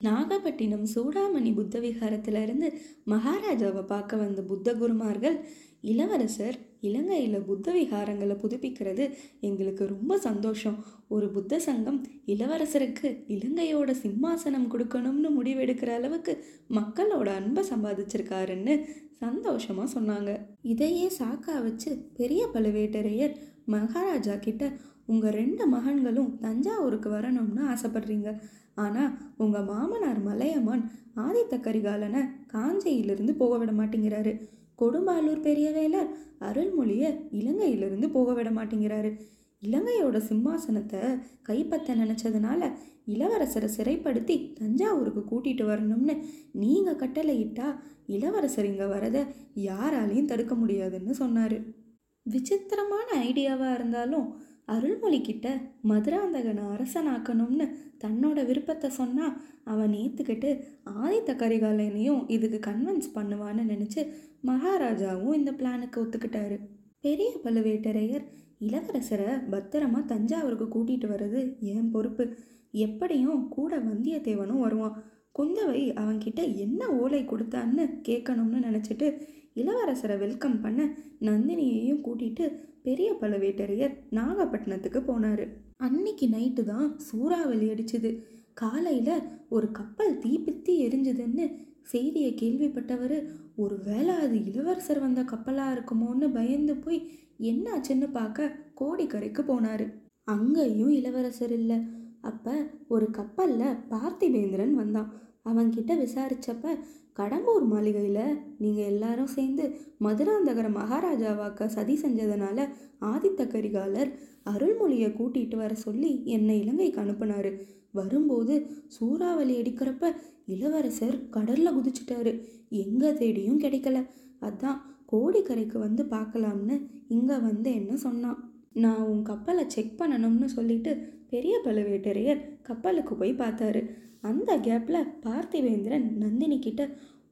நாகப்பட்டினம் சூடாமணி புத்த விகாரத்திலிருந்து மகாராஜாவை பார்க்க வந்த புத்த குருமார்கள் இளவரசர் இலங்கையில் புத்த விகாரங்களை புதுப்பிக்கிறது எங்களுக்கு ரொம்ப சந்தோஷம். ஒரு புத்த சங்கம் இளவரசருக்கு இலங்கையோட சிம்மாசனம் கொடுக்கணும்னு முடிவெடுக்கிற அளவுக்கு மக்களோட அன்பை சம்பாதிச்சிருக்காருன்னு சந்தோஷமாக சொன்னாங்க. இதையே சாக்கா வச்சு பெரிய பழுவேட்டரையர் மகாராஜா கிட்ட உங்கள் ரெண்டு மகன்களும் தஞ்சாவூருக்கு வரணும்னு ஆசைப்படுறீங்க. ஆனால் உங்கள் மாமனார் மலையமான் ஆதித்த கரிகாலனை காஞ்சியிலிருந்து போக விட மாட்டேங்கிறாரு. கொடும்பாலூர் பெரியவேலர் அருள்மொழியை இலங்கையிலிருந்து போக விட மாட்டேங்கிறாரு. இலங்கையோட சிம்மாசனத்தை கைப்பற்ற நினச்சதுனால இளவரசரை சிறைப்படுத்தி தஞ்சாவூருக்கு கூட்டிகிட்டு வரணும்னு நீங்கள் கட்டளையிட்டா இளவரசர் இங்கே வரதை யாராலையும் தடுக்க முடியாதுன்னு சொன்னார். விசித்திரமான ஐடியாவாக இருந்தாலும் அருள்மொழிக்கிட்ட மதுராந்தகனை அரசனாக்கணும்னு தன்னோட விருப்பத்தை சொன்னால் அவன் ஏற்றுக்கிட்டு ஆதித்த கரிகாலனையும் இதுக்கு கன்வின்ஸ் பண்ணுவான்னு நினச்சி மகாராஜாவும் இந்த பிளானுக்கு ஒத்துக்கிட்டாரு. பெரிய பழுவேட்டரையர் இளவரசரை பத்திரமா தஞ்சாவூருக்கு கூட்டிகிட்டு வர்றது என் பொறுப்பு? எப்படியும் கூட வந்தியத்தேவனும் வருவான். குந்தவை அவன்கிட்ட என்ன ஓலை கொடுத்தான்னு கேட்கணும்னு நினச்சிட்டு இளவரசரை வெல்கம் பண்ண நந்தினியையும் கூட்டிட்டு பெரிய பழுவேட்டரையர் நாகப்பட்டினத்துக்கு போனார். அன்னைக்கு நைட்டு தான் சூறாவளி அடிச்சுது. காலையில் ஒரு கப்பல் தீப்பித்தி எரிஞ்சுதுன்னு செய்தியை கேள்விப்பட்டவர் ஒரு வேளை அது இளவரசர் வந்த கப்பலாக இருக்குமோன்னு பயந்து போய் என்னாச்சுன்னு பார்க்க கோடிக்கரைக்கு போனார். அங்கேயும் இளவரசர் இல்லை. அப்போ ஒரு கப்பலில் பார்த்திபேந்திரன் வந்தான். அவன்கிட்ட விசாரிச்சப்ப கடம்பூர் மாளிகையில் நீங்கள் எல்லாரும் சேர்ந்து மதுராந்தகர மகாராஜாவாக்க சதி செஞ்சதுனால ஆதித்த கரிகாலர் அருள்மொழியை கூட்டிகிட்டு வர சொல்லி என்னை இலங்கைக்கு அனுப்புனார். வரும்போது சூறாவளி அடிக்கிறப்ப இளவரசர் கடலில் குதிச்சிட்டாரு. எங்கே தேடியும் கிடைக்கல. அதான் கோடிக்கரைக்கு வந்து பார்க்கலாம்னு இங்கே வந்தேன்னு சொன்னான். நான் உன் கப்பலை செக் பண்ணணும்னு சொல்லிட்டு பெரிய பழுவேட்டரையர் கப்பலுக்கு போய் பார்த்தாரு. அந்த கேப்பில் பார்த்திவேந்திரன் நந்தினி கிட்ட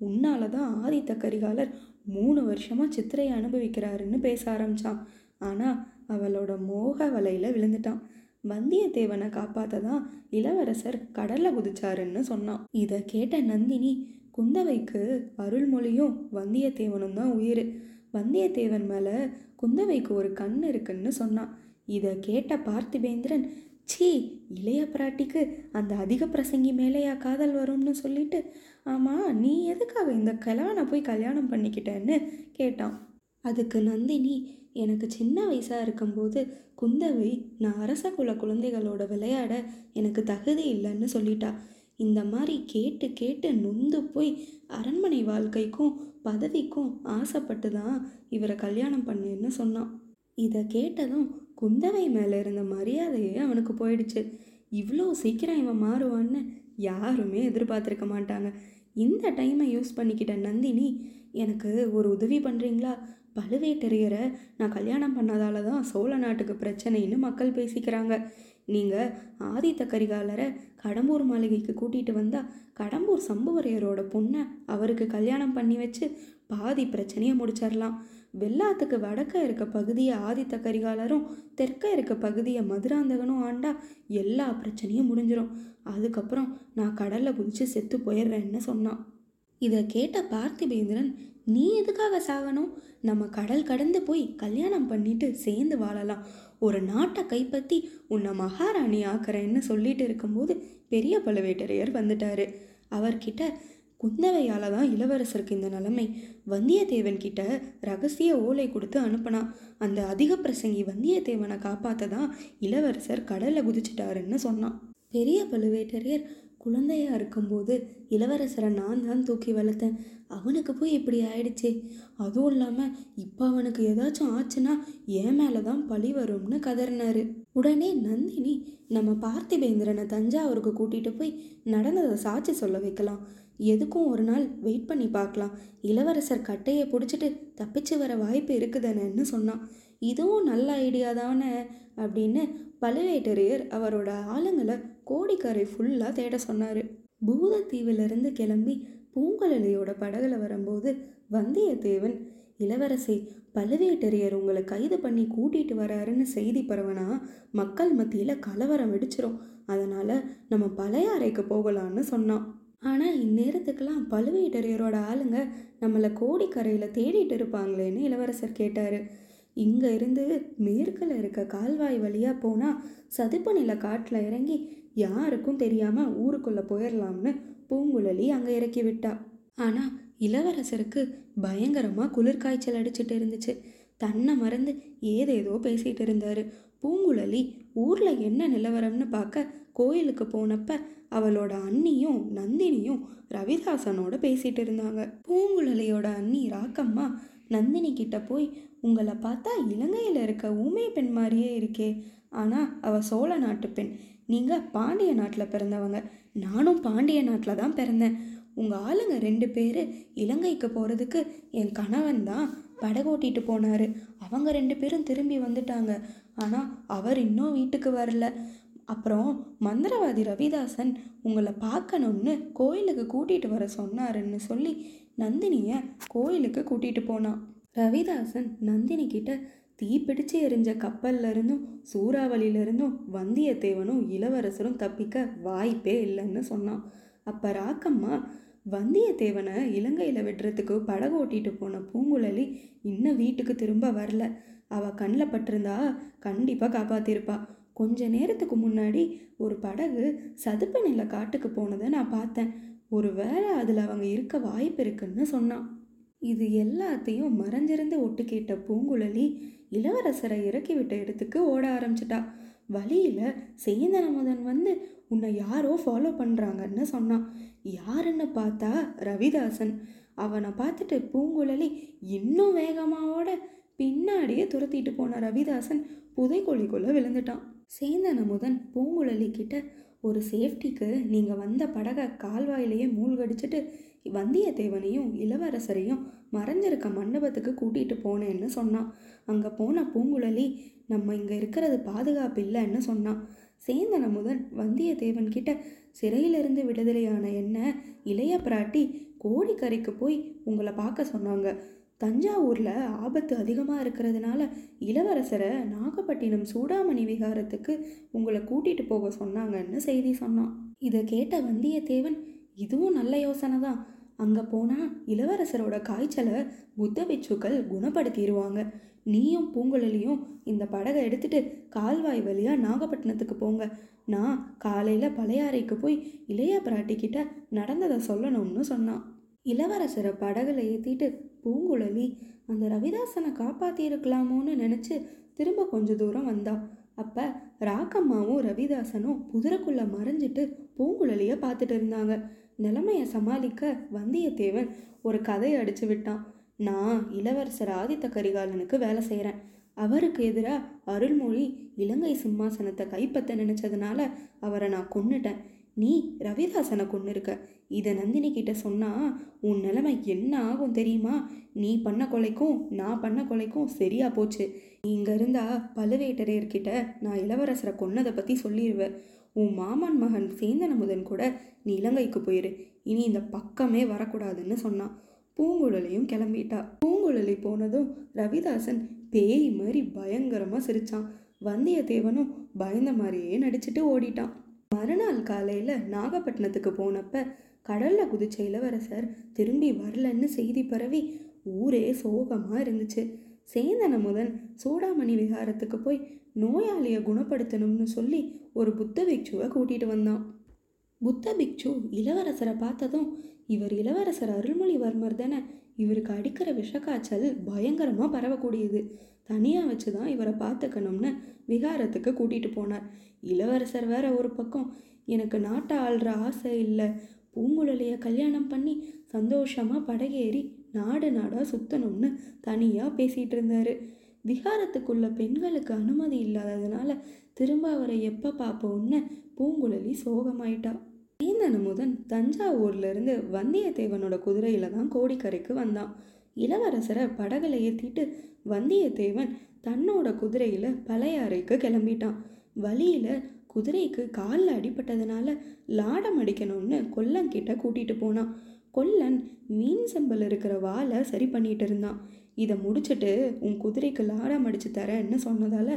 உன்னால தான் ஆதித்த கரிகாலர் மூணு வருஷமாக சித்திரையை அனுபவிக்கிறாருன்னு பேச ஆரம்பிச்சான். ஆனால் அவளோட மோக வலையில் விழுந்துட்டான். வந்தியத்தேவனை காப்பாற்ற தான் இளவரசர் கடலில் குதிச்சாருன்னு சொன்னான். இதை கேட்ட நந்தினி குந்தவைக்கு அருள்மொழியும் வந்தியத்தேவனும் தான் உயிர். வந்தியத்தேவன் மேலே குந்தவைக்கு ஒரு கண் இருக்குன்னு சொன்னான். இதை கேட்ட பார்த்திபேந்திரன் சீ இளைய பிராட்டிக்கு அந்த அதிக பிரசங்கி மேலேயா காதல் வரும்னு சொல்லிட்டு ஆமாம் நீ எதுக்காக இந்த கிழவனை போய் கல்யாணம் பண்ணிக்கிட்டேன்னு? கேட்டான். அதுக்கு நந்தினி எனக்கு சின்ன வயசாக இருக்கும்போது குந்தவை நான் அரச குல குழந்தைகளோட விளையாட எனக்கு தகுதி இல்லைன்னு சொல்லிட்டா. இந்த மாதிரி கேட்டு கேட்டு நொந்து போய் அரண்மனை வாழ்க்கைக்கும் பதவிக்கும் ஆசைப்பட்டு தான் இவரை கல்யாணம் பண்ணுன்னு சொன்னான். இதை கேட்டதும் குந்தவை மேலே இருந்த மரியாதையே அவனுக்கு போயிடுச்சு. இவ்வளோ சீக்கிரம் இவன் மாறுவான்னு யாருமே எதிர்பார்த்துருக்க மாட்டாங்க. இந்த டைமை யூஸ் பண்ணிக்கிட்ட நந்தினி எனக்கு ஒரு உதவி பண்ணுறீங்களா பழுவேட்டரையரை நான் கல்யாணம் பண்ணதால தான் சோழ நாட்டுக்கு பிரச்சனைன்னு மக்கள் பேசிக்கிறாங்க. நீங்கள் ஆதித்த கரிகாலரை கடம்பூர் மாளிகைக்கு கூட்டிகிட்டு வந்தால் கடம்பூர் சம்புவரையரோட பொண்ணை அவருக்கு கல்யாணம் பண்ணி வச்சு பாதி பிரச்சனையை முடிச்சிடலாம் வெள்ளாத்துக்கு வடக்க இருக்க பகுதியை ஆதித்த கரிகாலரும் தெற்க இருக்க பகுதியை மதுராந்தகனும் ஆண்டா எல்லா பிரச்சனையும் முடிஞ்சிடும் அதுக்கப்புறம் நான் கடலில் குதிச்சு செத்து போயிடுறேன்னு சொன்னான். இதை கேட்ட பார்த்திபேந்திரன் நீ எதுக்காக சாகணும்? நம்ம கடல் கடந்து போய் கல்யாணம் பண்ணிட்டு சேர்ந்து வாழலாம். ஒரு நாட்டை கைப்பற்றி உன்னை மகாராணி ஆக்குறேன்னு சொல்லிட்டு இருக்கும்போது பெரிய பழுவேட்டரையர் வந்துட்டாரு. அவர்கிட்ட குந்தவையால் தான் இளவரசருக்கு இந்த நிலைமை. வந்தியத்தேவன் கிட்ட ரகசிய ஓலை கொடுத்து அனுப்பினான் அந்த அதிக பிரசங்கி வந்தியத்தேவனை காப்பாற்ற தான் இளவரசர் கடலில் குதிச்சிட்டாருன்னு சொன்னான். பெரிய பழுவேட்டரையர் குழந்தையா இருக்கும்போது இளவரசரை நான் தான் தூக்கி வளர்த்தேன். அவனுக்கு போய் இப்படி ஆயிடுச்சே. அதுவும் இல்லாமல் இப்போ அவனுக்கு ஏதாச்சும் ஆச்சுன்னா என் மேலே தான் பழி வரும்னு கதறினாரு. உடனே நந்தினி நம்ம பார்த்திபேந்திரனை தஞ்சாவூருக்கு கூட்டிகிட்டு போய் நடந்ததை சாட்சி சொல்ல வைக்கலாம். எதுக்கும் ஒரு நாள் வெயிட் பண்ணி பார்க்கலாம். இளவரசர் கட்டையை பிடிச்சிட்டு தப்பிச்சு வர வாய்ப்பு இருக்குதானேன்னு சொன்னான். இதுவும் நல்ல ஐடியா தானே அப்படின்னு பழுவேட்டரையர் அவரோட ஆளுங்களை கோடிக்கரை ஃபுல்லாக தேட சொன்னார். பூதத்தீவிலிருந்து கிளம்பி பூங்குழலியோட படகுல வரும்போது வந்தியத்தேவன் இளவரசி பழுவேட்டரையர் உங்களை கைது பண்ணி கூட்டிகிட்டு வராருன்னு செய்தி பரவனா? மக்கள் மத்தியில் கலவரம் வெடிச்சிரும். அதனால் நம்ம பழைய அறைக்கு போகலான்னு சொன்னான். ஆனால் இந்நேரத்துக்கெல்லாம் பழுவேட்டரையரோட ஆளுங்க நம்மளை கோடிக்கரையில் தேடிட்டு இருப்பாங்களேன்னு இளவரசர் கேட்டார். இங்கே இருந்து மேற்கில் இருக்க கால்வாய் வழியாக போனால் சதுப்பு நில காட்டில் இறங்கி யாருக்கும் தெரியாமல் ஊருக்குள்ளே போயிடலாம்னு பூங்குழலி அங்கே இறக்கி விட்டா. ஆனால் இளவரசருக்கு பயங்கரமாக குளிர்காய்ச்சல் அடிச்சிட்டு இருந்துச்சு. தன்னை மறந்து ஏதேதோ பேசிகிட்டு இருந்தார். பூங்குழலி ஊரில் என்ன நிலவரம்னு பார்க்க கோயிலுக்கு போனப்ப அவளோட அண்ணியும் நந்தினியும் ரவிதாசனோட பேசிட்டு இருந்தாங்க. பூங்குழலியோட அண்ணி ராக்கம்மா நந்தினி கிட்ட போய் உங்களை பார்த்தா இலங்கையில் இருக்க ஊமை பெண் மாதிரியே இருக்கே. ஆனால் அவள் சோழ நாட்டு பெண். நீங்கள் பாண்டிய நாட்டில் பிறந்தவங்க. நானும் பாண்டிய நாட்டில் தான் பிறந்தேன். உங்கள் ஆளுங்க ரெண்டு பேர் இலங்கைக்கு போகிறதுக்கு என் கணவன் தான் படகோட்டிட்டு போனார். அவங்க ரெண்டு பேரும் திரும்பி வந்துட்டாங்க. ஆனால் அவர் இன்னும் வீட்டுக்கு வரல. அப்புறம் மந்திரவாதி ரவிதாசன் உங்களை பார்க்கணுன்னு கோயிலுக்கு கூட்டிகிட்டு வர சொன்னாருன்னு சொல்லி நந்தினியை கோயிலுக்கு கூட்டிகிட்டு போனான் ரவிதாசன் நந்தினி கிட்ட தீப்பிடிச்சு எரிஞ்ச கப்பல்ல இருந்தும் சூறாவளியில இருந்தும் வந்தியத்தேவனும் இளவரசரும் தப்பிக்க வாய்ப்பே இல்லைன்னு சொன்னான். அப்போ ராக்கம்மா வந்தியத்தேவனை இலங்கையில் விடுறதுக்கு படகு ஓட்டிட்டு போன பூங்குழலி இன்னும் வீட்டுக்கு திரும்ப வரல. அவள் கண்ணில் பட்டிருந்தா கண்டிப்பாக காப்பாற்றிருப்பாள் கொஞ்ச நேரத்துக்கு முன்னாடி ஒரு படகு சதுப்பு நில காட்டுக்கு போனதை நான் பார்த்தேன். ஒருவேளை அதில் அவங்க இருக்க வாய்ப்பு இருக்குன்னு சொன்னான். இது எல்லாத்தையும் மறைஞ்சிருந்து ஒட்டு கேட்ட பூங்குழலி இளவரசரை இறக்கி விட்ட இடத்துக்கு ஓட ஆரம்பிச்சிட்டா. வழியில் சேந்தனமுதன் வந்து உன்னை யாரோ ஃபாலோ பண்ணுறாங்கன்னு சொன்னான். யாருன்னு பார்த்தா ரவிதாசன். அவனை பார்த்துட்டு பூங்குழலி இன்னும் வேகமாவோட பின்னாடியே துரத்திட்டு போன ரவிதாசன் புதைக்கோழிக்குள்ளே விழுந்துட்டான். சேந்தனமுதன் பூங்குழலி கிட்ட ஒரு சேஃப்டிக்கு நீங்கள் வந்த படகை கால்வாயிலேயே மூழ்கடிச்சிட்டு வந்தியத்தேவனையும் இளவரசரையும் மறைஞ்சிருக்க மண்டபத்துக்கு கூட்டிகிட்டு போனேன்னு சொன்னான். அங்கே போன பூங்குழலி நம்ம இங்கே இருக்கிறது பாதுகாப்பு இல்லைன்னு சொன்னான். சேந்தனமுதன் வந்தியத்தேவன் கிட்ட சிறையிலிருந்து விடுதலையான என்ன? இளைய பிராட்டி கோடிக்கரைக்கு போய் உங்களை பார்க்க சொன்னாங்க. தஞ்சாவூரில் ஆபத்து அதிகமாக இருக்கிறதுனால இளவரசரை நாகப்பட்டினம் சூடாமணி விகாரத்துக்கு உங்களை கூட்டிகிட்டு போக சொன்னாங்கன்னு செய்தி சொன்னான். இதை கேட்ட வந்தியத்தேவன் இதுவும் நல்ல யோசனை தான். அங்கே போனால் இளவரசரோட காய்ச்சலை புத்த பிச்சுக்கள் குணப்படுத்திடுவாங்க நீயும் பூங்குழலியும் இந்த படகை எடுத்துட்டு கால்வாய் வழியாக நாகப்பட்டினத்துக்கு போங்க. நான் காலையில் பழையாறைக்கு போய் இளைய பிராட்டிக்கிட்ட நடந்ததை சொல்லணும்னு சொன்னான். இளவரசரை படகுல ஏற்றிட்டு பூங்குழலி அந்த ரவிதாசனை காப்பாற்றியிருக்கலாமோன்னு நினச்சி திரும்ப கொஞ்ச தூரம் வந்தா. அப்போ ராக்கம்மாவும் ரவிதாசனும் புதிரக்குள்ளே மறைஞ்சிட்டு பூங்குழலியை பார்த்துட்டு இருந்தாங்க. நிலைமையை சமாளிக்க வந்தியத்தேவன் ஒரு கதையை அடிச்சு விட்டான். நான் இளவரசர் ஆதித்த கரிகாலனுக்கு வேலை செய்கிறேன் அவருக்கு எதிராக அருள்மொழி இலங்கை சிம்மாசனத்தை கைப்பற்ற நினச்சதுனால அவரை நான் கொன்னுட்டேன். நீ ரவிதாசனை கொண்டு இருக்க. இதை நந்தினி கிட்ட சொன்னா உன் நிலைமை என்ன ஆகும் தெரியுமா? நீ பண்ண கொலைக்கும் நான் பண்ண கொலைக்கும் சரியா போச்சு. இங்க இருந்தா பழுவேட்டரையர்கிட்ட நான் இளவரசரை கொன்னதை பத்தி சொல்லிடுவேன் உன் மாமன் மகன் சேந்தனமுதன் கூட நீ இலங்கைக்கு போயிரு. இனி இந்த பக்கமே வரக்கூடாதுன்னு சொன்னான். பூங்குழலியும் கிளம்பிட்டா. பூங்குழலி போனதும் ரவிதாசன் பேய் மாதிரி பயங்கரமா சிரிச்சான். வந்தியத்தேவனும் பயந்த மாதிரியே நடிச்சிட்டு ஓடிட்டான். மறுநாள் காலையில் நாகப்பட்டினத்துக்கு போனப்ப கடலில் குதிச்ச இளவரசர் திரும்பி வரலன்னு செய்தி பரவி ஊரே சோகமாக இருந்துச்சு. சேந்தன முதன் சூடாமணி விகாரத்துக்கு போய் நோயாளியை குணப்படுத்தணும்னு சொல்லி ஒரு புத்த பிக்ஷுவை கூட்டிகிட்டு வந்தான். புத்த பிக்ஷு இளவரசரை பார்த்ததும் இவர் இளவரசர் அருள்மொழிவர்மர் தானே இவருக்கு அடிக்கிற விஷக்காய்ச்சல் பயங்கரமாக பரவக்கூடியது. தனியாக வச்சு தான் இவரை பார்த்துக்கணும்னு விகாரத்துக்கு கூட்டிகிட்டு போனார். இளவரசர் வேற ஒரு பக்கம். எனக்கு நாட்டை ஆள்ற ஆசை இல்லை. பூங்குழலியை கல்யாணம் பண்ணி சந்தோஷமாக படகேறி நாடு நாடாக சுற்றணும்னு தனியாக பேசிகிட்டு இருந்தார். விகாரத்துக்குள்ள பெண்களுக்கு அனுமதி இல்லாததுனால திரும்ப அவரை எப்போ பார்ப்போம்னு பூங்குழலி சோகமாயிட்டா. சேந்தனமுதன் முதன் தஞ்சாவூர்லேருந்து வந்தியத்தேவனோட குதிரையில் தான் கோடிக்கரைக்கு வந்தான். இளவரசரை படகுல ஏற்றிட்டு வந்தியத்தேவன் தன்னோட குதிரையில் பழையாறைக்கு கிளம்பிட்டான். வழியில் குதிரைக்கு காலில் அடிபட்டதுனால லாடம் அடிக்கணும்னு கொல்லங்கிட்ட கூட்டிகிட்டு போனான். கொல்லன் மீன் செம்பல் இருக்கிற வாலை சரி பண்ணிட்டு இருந்தான். இதை முடிச்சுட்டு உன் குதிரைக்கு லாடம் அடித்து தரேன்னு சொன்னதால்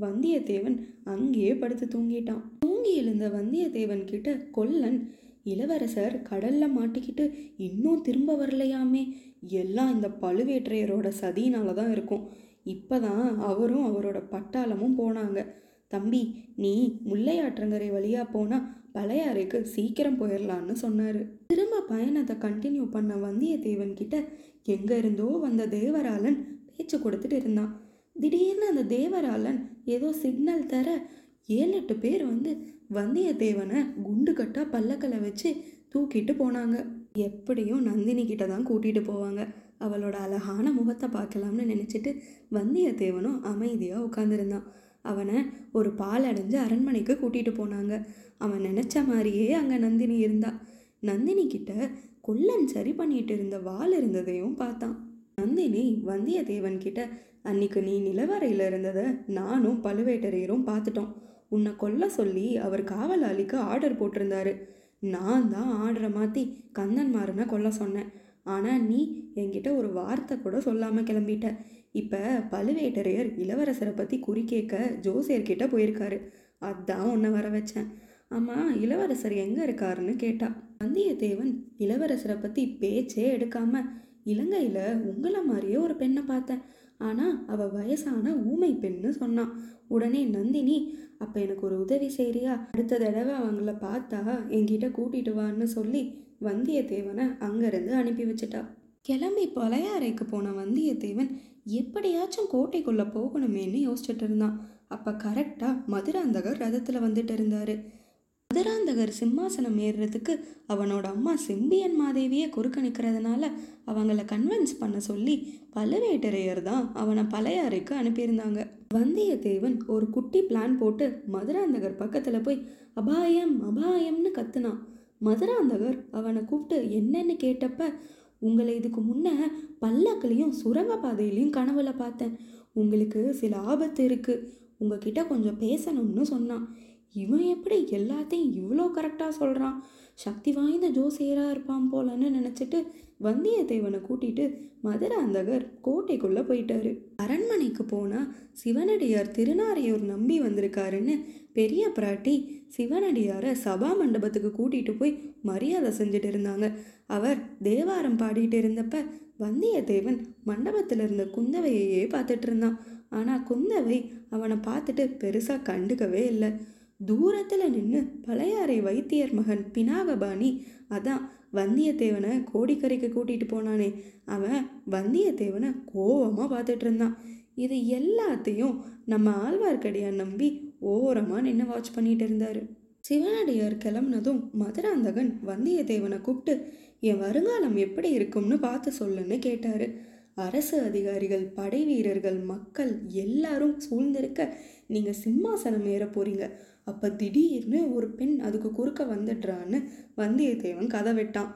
வந்தியத்தேவன் அங்கேயே படுத்து தூங்கிட்டான். தூங்கி எழுந்த வந்தியத்தேவன் கிட்ட கொல்லன் இளவரசர் கடல்ல மாட்டிக்கிட்டு இன்னும் திரும்ப வரலையாமே? எல்லாம் இந்த பழுவேற்றையரோட சதியினால தான் இருக்கும். இப்பதான் அவரும் அவரோட பட்டாளமும் போனாங்க. தம்பி நீ முல்லையாற்றங்கரை வழியா போனா பழையாறைக்கு சீக்கிரம் போயிடலான்னு சொன்னாரு. திரும்ப பயணத்தை கண்டினியூ பண்ண வந்தியத்தேவன் கிட்ட எங்க இருந்தோ வந்த தேவராளன் பேச்சு கொடுத்துட்டு இருந்தான். திடீர்னு அந்த தேவராளன் ஏதோ சிக்னல் தர ஏழு எட்டு பேர் வந்து வந்தியத்தேவனை குண்டு கட்டா பல்லக்கில் வச்சு தூக்கிட்டு போனாங்க. எப்படியும் நந்தினி கிட்ட தான் கூட்டிகிட்டு போவாங்க. அவளோட அழகான முகத்தை பார்க்கலாம்னு நினச்சிட்டு வந்தியத்தேவனும் அமைதியாக உட்காந்துருந்தான் அவனை ஒரு பால் அடைஞ்சு அரண்மனைக்கு கூட்டிகிட்டு போனாங்க. அவன் நினச்ச மாதிரியே அங்கே நந்தினி இருந்தா. நந்தினி கிட்ட கொல்லன் சரி பண்ணிட்டு இருந்த வால் இருந்ததையும் பார்த்தான். நந்தினி வந்தியத்தேவன் கிட்ட அன்னைக்கு நீ நிலவரையில் இருந்ததை நானும் பழுவேட்டரையரும் பார்த்துட்டோம். உன்னை கொல்ல சொல்லி அவர் காவலாளிக்கு ஆர்டர் போட்டிருந்தாரு. நான் தான் ஆர்டரை மாற்றி கந்தன்மாரனை கொல்ல சொன்னேன். ஆனால் நீ என்கிட்ட ஒரு வார்த்தை கூட சொல்லாமல் கிளம்பிட்ட. இப்போ பழுவேட்டரையர் இளவரசரை பற்றி குறி கேட்க ஜோசியர்கிட்ட போயிருக்காரு. அதான் உன்னை வர வச்சேன். ஆமாம் இளவரசர் எங்கே இருக்காருன்னு கேட்டா வந்தியத்தேவன் இளவரசரை பற்றி பேச்சே எடுக்காமல் இலங்கையில் உங்களை மாதிரியே ஒரு பெண்ணை பார்த்தேன். ஆனால் அவள் வயசான ஊமை பெண்ணு சொன்னான் உடனே நந்தினி அப்போ எனக்கு ஒரு உதவி செய்றியா? அடுத்த தடவை அவங்கள பார்த்தா என்கிட்ட கூட்டிட்டு வான்னு சொல்லி வந்தியத்தேவனை அங்கேருந்து அனுப்பி வச்சிட்டா. கிளம்பி பழையாறைக்கு போன வந்தியத்தேவன் எப்படியாச்சும் கோட்டைக்குள்ளே போகணுமேன்னு யோசிச்சுட்டு இருந்தான். அப்போ கரெக்டாக மதுராந்தகர் ரதத்தில் வந்துட்டு இருந்தார். மதுராந்தகர் சிம்மாசனம் ஏறுறதுக்கு அவனோட அம்மா செம்பியன் மாதேவியே குறுக்க நிற்கிறதுனால அவங்கள கன்வின்ஸ் பண்ண சொல்லி பழுவேட்டரையர் தான் அவனை பழையாறைக்கு அனுப்பியிருந்தாங்க. வந்தியத்தேவன் ஒரு குட்டி பிளான் போட்டு மதுராந்தகர் பக்கத்தில் போய் அபாயம் அபாயம்னு கத்துனான். மதுராந்தகர் அவனை கூப்பிட்டு என்னன்னு கேட்டப்ப உங்களை இதுக்கு முன்ன பல்லக்கிலையும் சுரங்கப்பாதையிலையும் கனவுல பார்த்தேன். உங்களுக்கு சில ஆபத்து இருக்கு. உங்ககிட்ட கொஞ்சம் பேசணும்னு சொன்னான். இவன் எப்படி எல்லாத்தையும் இவ்வளோ கரெக்டாக சொல்கிறான் சக்தி வாய்ந்த ஜோசியராக இருப்பான் போலன்னு நினச்சிட்டு வந்தியத்தேவனை கூட்டிட்டு மதுராந்தகர் கோட்டைக்குள்ளே போயிட்டாரு. அரண்மனைக்கு போனால் சிவனடியார் திருநாரையூர் நம்பி வந்திருக்காருன்னு பெரிய பிராட்டி சிவனடியாரை சபா மண்டபத்துக்கு கூட்டிகிட்டு போய் மரியாதை செஞ்சுட்டு இருந்தாங்க. அவர் தேவாரம் பாடிட்டு இருந்தப்ப வந்தியத்தேவன் மண்டபத்தில் இருந்த குந்தவையையே பார்த்துட்டு இருந்தான். ஆனால் குந்தவை அவனை பார்த்துட்டு பெருசாக கண்டுக்கவே இல்லை. தூரத்தில் நின்று பழையாறை வைத்தியர் மகன் பினாகபாணி அதான் வந்தியத்தேவனை கோடிக்கரைக்கு கூட்டிகிட்டு போனானே. அவன் வந்தியத்தேவனை கோவமாக பார்த்துட்டு இருந்தான். இது எல்லாத்தையும் நம்ம ஆழ்வார்க்கடியான் நம்பி ஓரமாக நின்று வாட்ச் பண்ணிட்டு இருந்தார். சிவனடியார் கிளம்புனதும் மதுராந்தகன் வந்தியத்தேவனை கூப்பிட்டு என் வருங்காலம் எப்படி இருக்கும்னு பார்த்து சொல்லுன்னு கேட்டார். அரசு அதிகாரிகள் படை வீரர்கள் மக்கள் எல்லாரும் சூழ்ந்திருக்க நீங்கள் சிம்மாசனம் ஏற போகிறீங்க அப்போ திடீர்னு ஒரு பெண் அதுக்கு குறுக்க வந்துடுறான்னு வந்தியத்தேவன் கதை விட்டான்.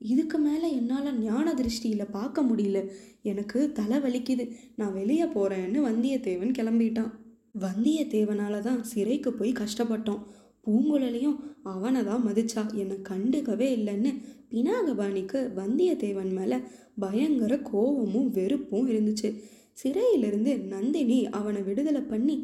இதுக்கு மேலே என்னால் ஞான திருஷ்டியில் பார்க்க முடியல. எனக்கு தலை வலிக்குது. நான் வெளியே போகிறேன்னு வந்தியத்தேவன் கிளம்பிட்டான். வந்தியத்தேவனால தான் சிறைக்கு போய் கஷ்டப்பட்டோம். பூங்குழலியும் அவனை தான் மதிச்சா. என்னை கண்டுக்கவே இல்லைன்னு பினாகபாணிக்கு வந்தியத்தேவன் மேலே பயங்கர கோபமும் வெறுப்பும் இருந்துச்சு. சிறையிலிருந்து நந்தினி அவனை விடுதலை பண்ணி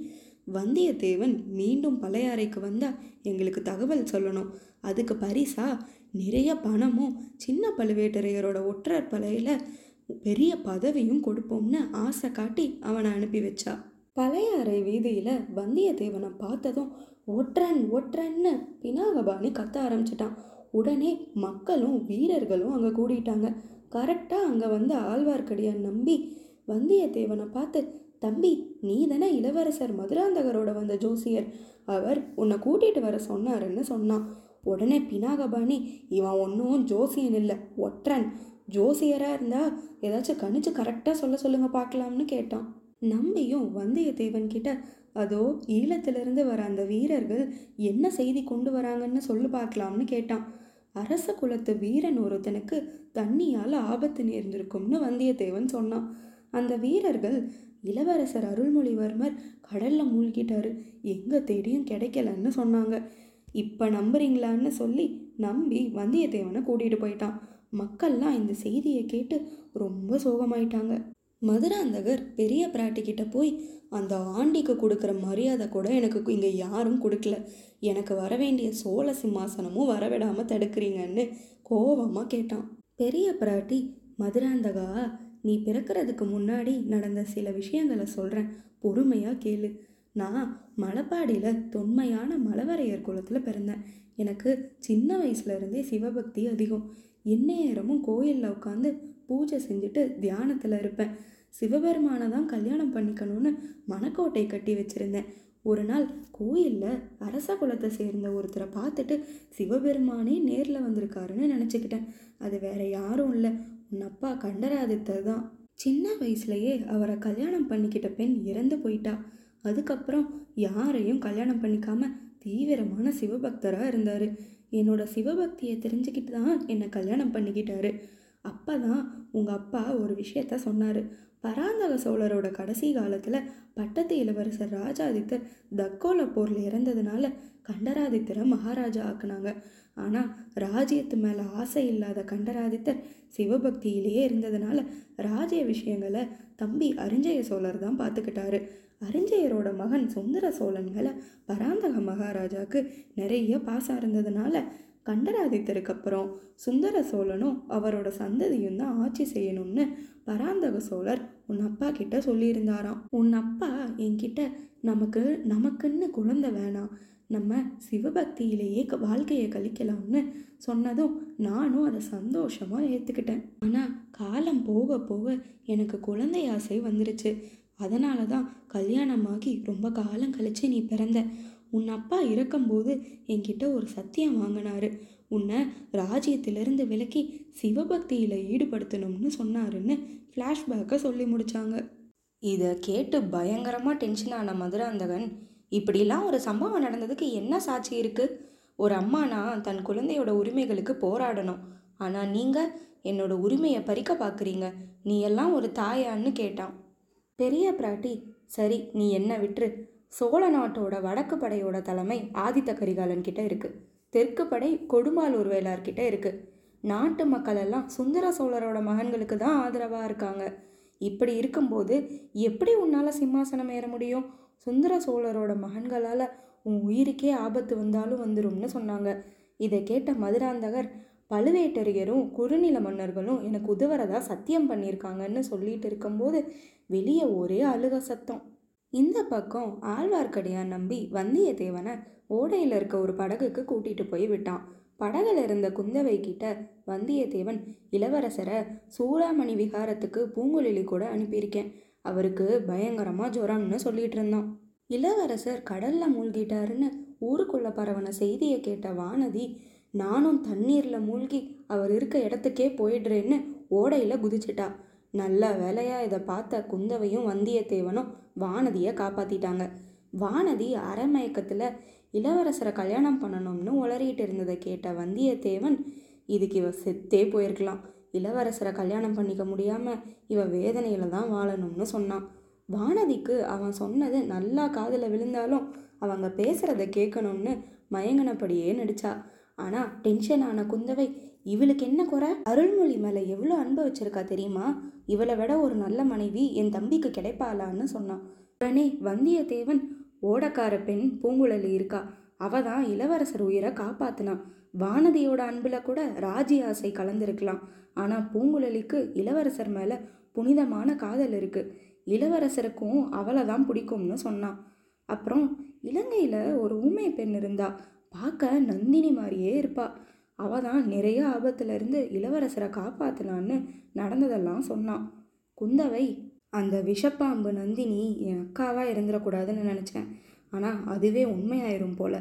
வந்தியத்தேவன் மீண்டும் பழையாறைக்கு வந்தால் எங்களுக்கு தகவல் சொல்லணும். அதுக்கு பரிசா? நிறைய பணமும் சின்ன பழுவேட்டரையரோட ஒற்றர் பலையில் பெரிய பதவியும் கொடுப்போம்னு ஆசை காட்டி அவனை அனுப்பி வச்சா. பழையாறை வீதியில் வந்தியத்தேவனை பார்த்ததும் ஒற்றன் ஒற்றன்னு பினாகபாணி கத்த ஆரம்பிச்சிட்டான். உடனே மக்களும் வீரர்களும் அங்கே கூடிட்டாங்க. கரெக்டாக அங்கே வந்து ஆழ்வார்க்கடியான் நம்பி வந்தியத்தேவனை பார்த்து தம்பி நீ தானே இளவரசர் மதுராந்தகரோட வந்த ஜோசியர். அவர் உன்னை கூட்டிகிட்டு வர சொன்னாருன்னு சொன்னான். உடனே பினாகபாணி இவன் ஒன்றும் ஜோசியன் இல்லை ஒற்றன். ஜோசியராக இருந்தால் ஏதாச்சும் கணிச்சு கரெக்டாக சொல்ல சொல்லுங்க பார்க்கலாம்னு கேட்டான். நம்பியும் வந்தியத்தேவன் கிட்ட அதோ ஈழத்திலிருந்து வர அந்த வீரர்கள் என்ன செய்தி கொண்டு வராங்கன்னு சொல்லு பார்க்கலாம்னு கேட்டான். அரச குலத்து வீரன் ஒருத்தனுக்கு தண்ணியால் ஆபத்து நேர்ந்திருக்கும்னு வந்தியத்தேவன் சொன்னான். அந்த வீரர்கள் இளவரசர் அருள்மொழிவர்மர் கடல்ல மூழ்கிட்டாரு. எங்க தேடியும் கிடைக்கலன்னு சொன்னாங்க. இப்போ நம்புறீங்களான்னு சொல்லி நம்பி வந்தியத்தேவனை கூட்டிட்டு போயிட்டான். மக்கள்லாம் இந்த செய்தியை கேட்டு ரொம்ப சோகமாயிட்டாங்க. மதுராந்தகர் பெரிய பிராட்டிக்கிட்ட போய் அந்த ஆண்டிக்கு கொடுக்குற மரியாதை கூட எனக்கு இங்கே யாரும் கொடுக்கல. எனக்கு வர வேண்டிய சோழ சிம்மாசனமும் வரவிடாமல் தடுக்கிறீங்கன்னு கோவமாக கேட்டான். பெரிய பிராட்டி மதுராந்தகா நீ பிறக்கிறதுக்கு முன்னாடி நடந்த சில விஷயங்களை சொல்கிறேன் பொறுமையாக கேளு. நான் மலைப்பாடியில் தொன்மையான மலவரையர் குலத்தில் பிறந்தேன். எனக்கு சின்ன வயசுலேருந்தே சிவபக்தி அதிகம். எந்நேரமும் கோயிலில் உட்காந்து பூஜை செஞ்சுட்டு தியானத்தில் இருப்பேன். சிவபெருமானை தான் கல்யாணம் பண்ணிக்கணும்னு மணக்கோட்டை கட்டி வச்சுருந்தேன். ஒரு நாள் கோயிலில் அரச குலத்தை சேர்ந்த ஒருத்தரை பார்த்துட்டு சிவபெருமானே நேரில் வந்திருக்காருன்னு நினச்சிக்கிட்டேன். அது வேற யாரும் இல்லை. நப்பா கண்டராதித்தர் தான். சின்ன வயசுலயே அவரை கல்யாணம் பண்ணிக்கிட்ட பெண் இறந்து போயிட்டா. அதுக்கப்புறம் யாரையும் கல்யாணம் பண்ணிக்காம தீவிரமான சிவபக்தராக இருந்தார். என்னோட சிவபக்தியை தெரிஞ்சுக்கிட்டு தான் என்னை கல்யாணம் பண்ணிக்கிட்டாரு. அப்போ தான் உங்கள் அப்பா ஒரு விஷயத்த சொன்னார். பராந்தக சோழரோட கடைசி காலத்தில் பட்டத்து இளவரசர் ராஜாதித்தர் தக்கோல போரில் இறந்ததுனால கண்டராதித்தரை மகாராஜா ஆக்குனாங்க. ஆனால் ராஜ்யத்து மேலே ஆசை இல்லாத கண்டராதித்தர் சிவபக்தியிலேயே இருந்ததுனால ராஜ்ய விஷயங்களை தம்பி அரிஞ்சய சோழர் தான் பார்த்துக்கிட்டாரு அரிஞ்சயரோட மகன் சுந்தர சோழன் மேலே பராந்தக மகாராஜாவுக்கு நிறைய பாசம் இருந்ததுனால கண்டராதித்தருக்கு அப்புறம் சுந்தர சோழனும் அவரோட சந்ததியும் தான் ஆட்சி செய்யணும்னு பராந்தக சோழர் உன் அப்பா கிட்ட சொல்லியிருந்தாராம். உன் அப்பா என்கிட்ட நமக்கு நமக்குன்னு குழந்தை வேணாம். நம்ம சிவபக்தியிலேயே க- வாழ்க்கையை கழிக்கலாம்னு சொன்னதும் நானும் அதை சந்தோஷமாக ஏற்றுக்கிட்டேன் ஆனால் காலம் போக போக எனக்கு குழந்தை ஆசை வந்துருச்சு. அதனால தான் கல்யாணமாகி ரொம்ப காலம் கழிச்சு நீ பிறந்த உன் அப்பா இறக்கும்போது என்கிட்ட ஒரு சத்தியம் வாங்கினாரு. உன்னை ராஜ்யத்திலிருந்து விலக்கி சிவபக்தியில் ஈடுபடுத்தணும்னு சொன்னாருன்னு ஃப்ளாஷ்பேக்கை சொல்லி முடிச்சாங்க. இதை கேட்டு பயங்கரமாக டென்ஷன் ஆன மதுராந்தகன் இப்படிலாம் ஒரு சம்பவம் நடந்ததுக்கு என்ன சாட்சி இருக்குது ஒரு அம்மானா தன் குழந்தையோட உரிமைகளுக்கு போராடணும். ஆனால் நீங்கள் என்னோட உரிமையை பறிக்க பார்க்குறீங்க நீ எல்லாம் ஒரு தாயான்னு கேட்டான். பெரிய பிராட்டி சரி நீ என்ன விட்டுரு. சோழ நாட்டோட வடக்கு படையோட தலைமை ஆதித்த கரிகாலன் கிட்ட இருக்கு. தெற்கு படை கொடும்பாலூர் வேளார்கிட்ட இருக்குது இருக்கு. நாட்டு மக்கள் எல்லாம் சுந்தர சோழரோட மகன்களுக்கு தான் ஆதரவாக இருக்காங்க. இப்படி இருக்கும்போது எப்படி உன்னால் சிம்மாசனம் ஏற முடியும்? சுந்தர சோழரோட மகன்களால் உன் உயிருக்கே ஆபத்து வந்தாலும் வந்துடும்னு சொன்னாங்க. இதை கேட்ட மதுராந்தகர் பழுவேட்டரையரும் குறுநில மன்னர்களும் எனக்கு உதவுறதா சத்தியம் பண்ணியிருக்காங்கன்னு சொல்லிட்டு இருக்கும்போது வெளியே ஒரே அழுக சத்தம். இந்த பக்கம் ஆழ்வார்க்கடியான் நம்பி வந்தியத்தேவனை ஓடையில் இருக்க ஒரு படகுக்கு கூட்டிட்டு போய் விட்டான். படகுல இருந்த குந்தவை கிட்ட வந்தியத்தேவன் இளவரசரை சூடாமணி விகாரத்துக்கு பூங்குழலி கூட அனுப்பியிருக்கேன். அவருக்கு பயங்கரமா ஜுரம்னு சொல்லிட்டு இருந்தான். இளவரசர் கடல்ல மூழ்கிட்டாருன்னு ஊருக்குள்ள பரவன செய்தியை கேட்ட வானதி நானும் தண்ணீர்ல மூழ்கி அவர் இருக்க இடத்துக்கே போயிடுறேன்னு ஓடையில குதிச்சிட்டா. நல்ல வேலையா இதை பார்த்த குந்தவையும் வந்தியத்தேவனும் வானதியை காப்பாத்திட்டாங்க. வானதி அரமயக்கத்தில் இளவரசரை கல்யாணம் பண்ணணும்னு உளறிட்டு இருந்ததை கேட்ட வந்தியத்தேவன் இதுக்கு இவ செத்தே போயிருக்கலாம். இளவரசரை கல்யாணம் பண்ணிக்க முடியாமல் இவ வேதனையில் தான் வாழணும்னு சொன்னான். வானதிக்கு அவன் சொன்னது நல்லா காதில் விழுந்தாலும் அவங்க பேசுகிறத கேட்கணும்னு மயங்கினபடியே நடிச்சா. ஆனால் டென்ஷன் ஆன குந்தவை இவளுக்கு என்ன குறை? அருள்மொழி மேலே எவ்வளோ அன்பு வச்சிருக்கா தெரியுமா? இவளை விட ஒரு நல்ல மனைவி என் தம்பிக்கு கிடைப்பாளான்னு சொன்னான். உடனே வந்தியத்தேவன் ஓடக்கார பெண் பூங்குழலி இருக்கா. அவ தான் இளவரசர் உயிரை காப்பாத்தினான். வானதியோட அன்பில் கூட ராஜி ஆசை கலந்திருக்கலாம். ஆனால் பூங்குழலிக்கு இளவரசர் மேலே புனிதமான காதல் இருக்கு. இளவரசருக்கும் அவளை தான் பிடிக்கும்னு சொன்னான். அப்புறம் இலங்கையில் ஒரு ஊமை பெண் இருந்தா பார்க்க நந்தினி மாதிரியே இருப்பாள் அவள் தான் நிறைய ஆபத்துலேருந்து இளவரசரை காப்பாற்றினான்னு நடந்ததெல்லாம் சொன்னான். குந்தவை அந்த விஷப்பாம்பு நந்தினி என் அக்காவாக இருந்துடக்கூடாதுன்னு நினச்சேன். ஆனால் அதுவே உண்மையாயிரும் போல.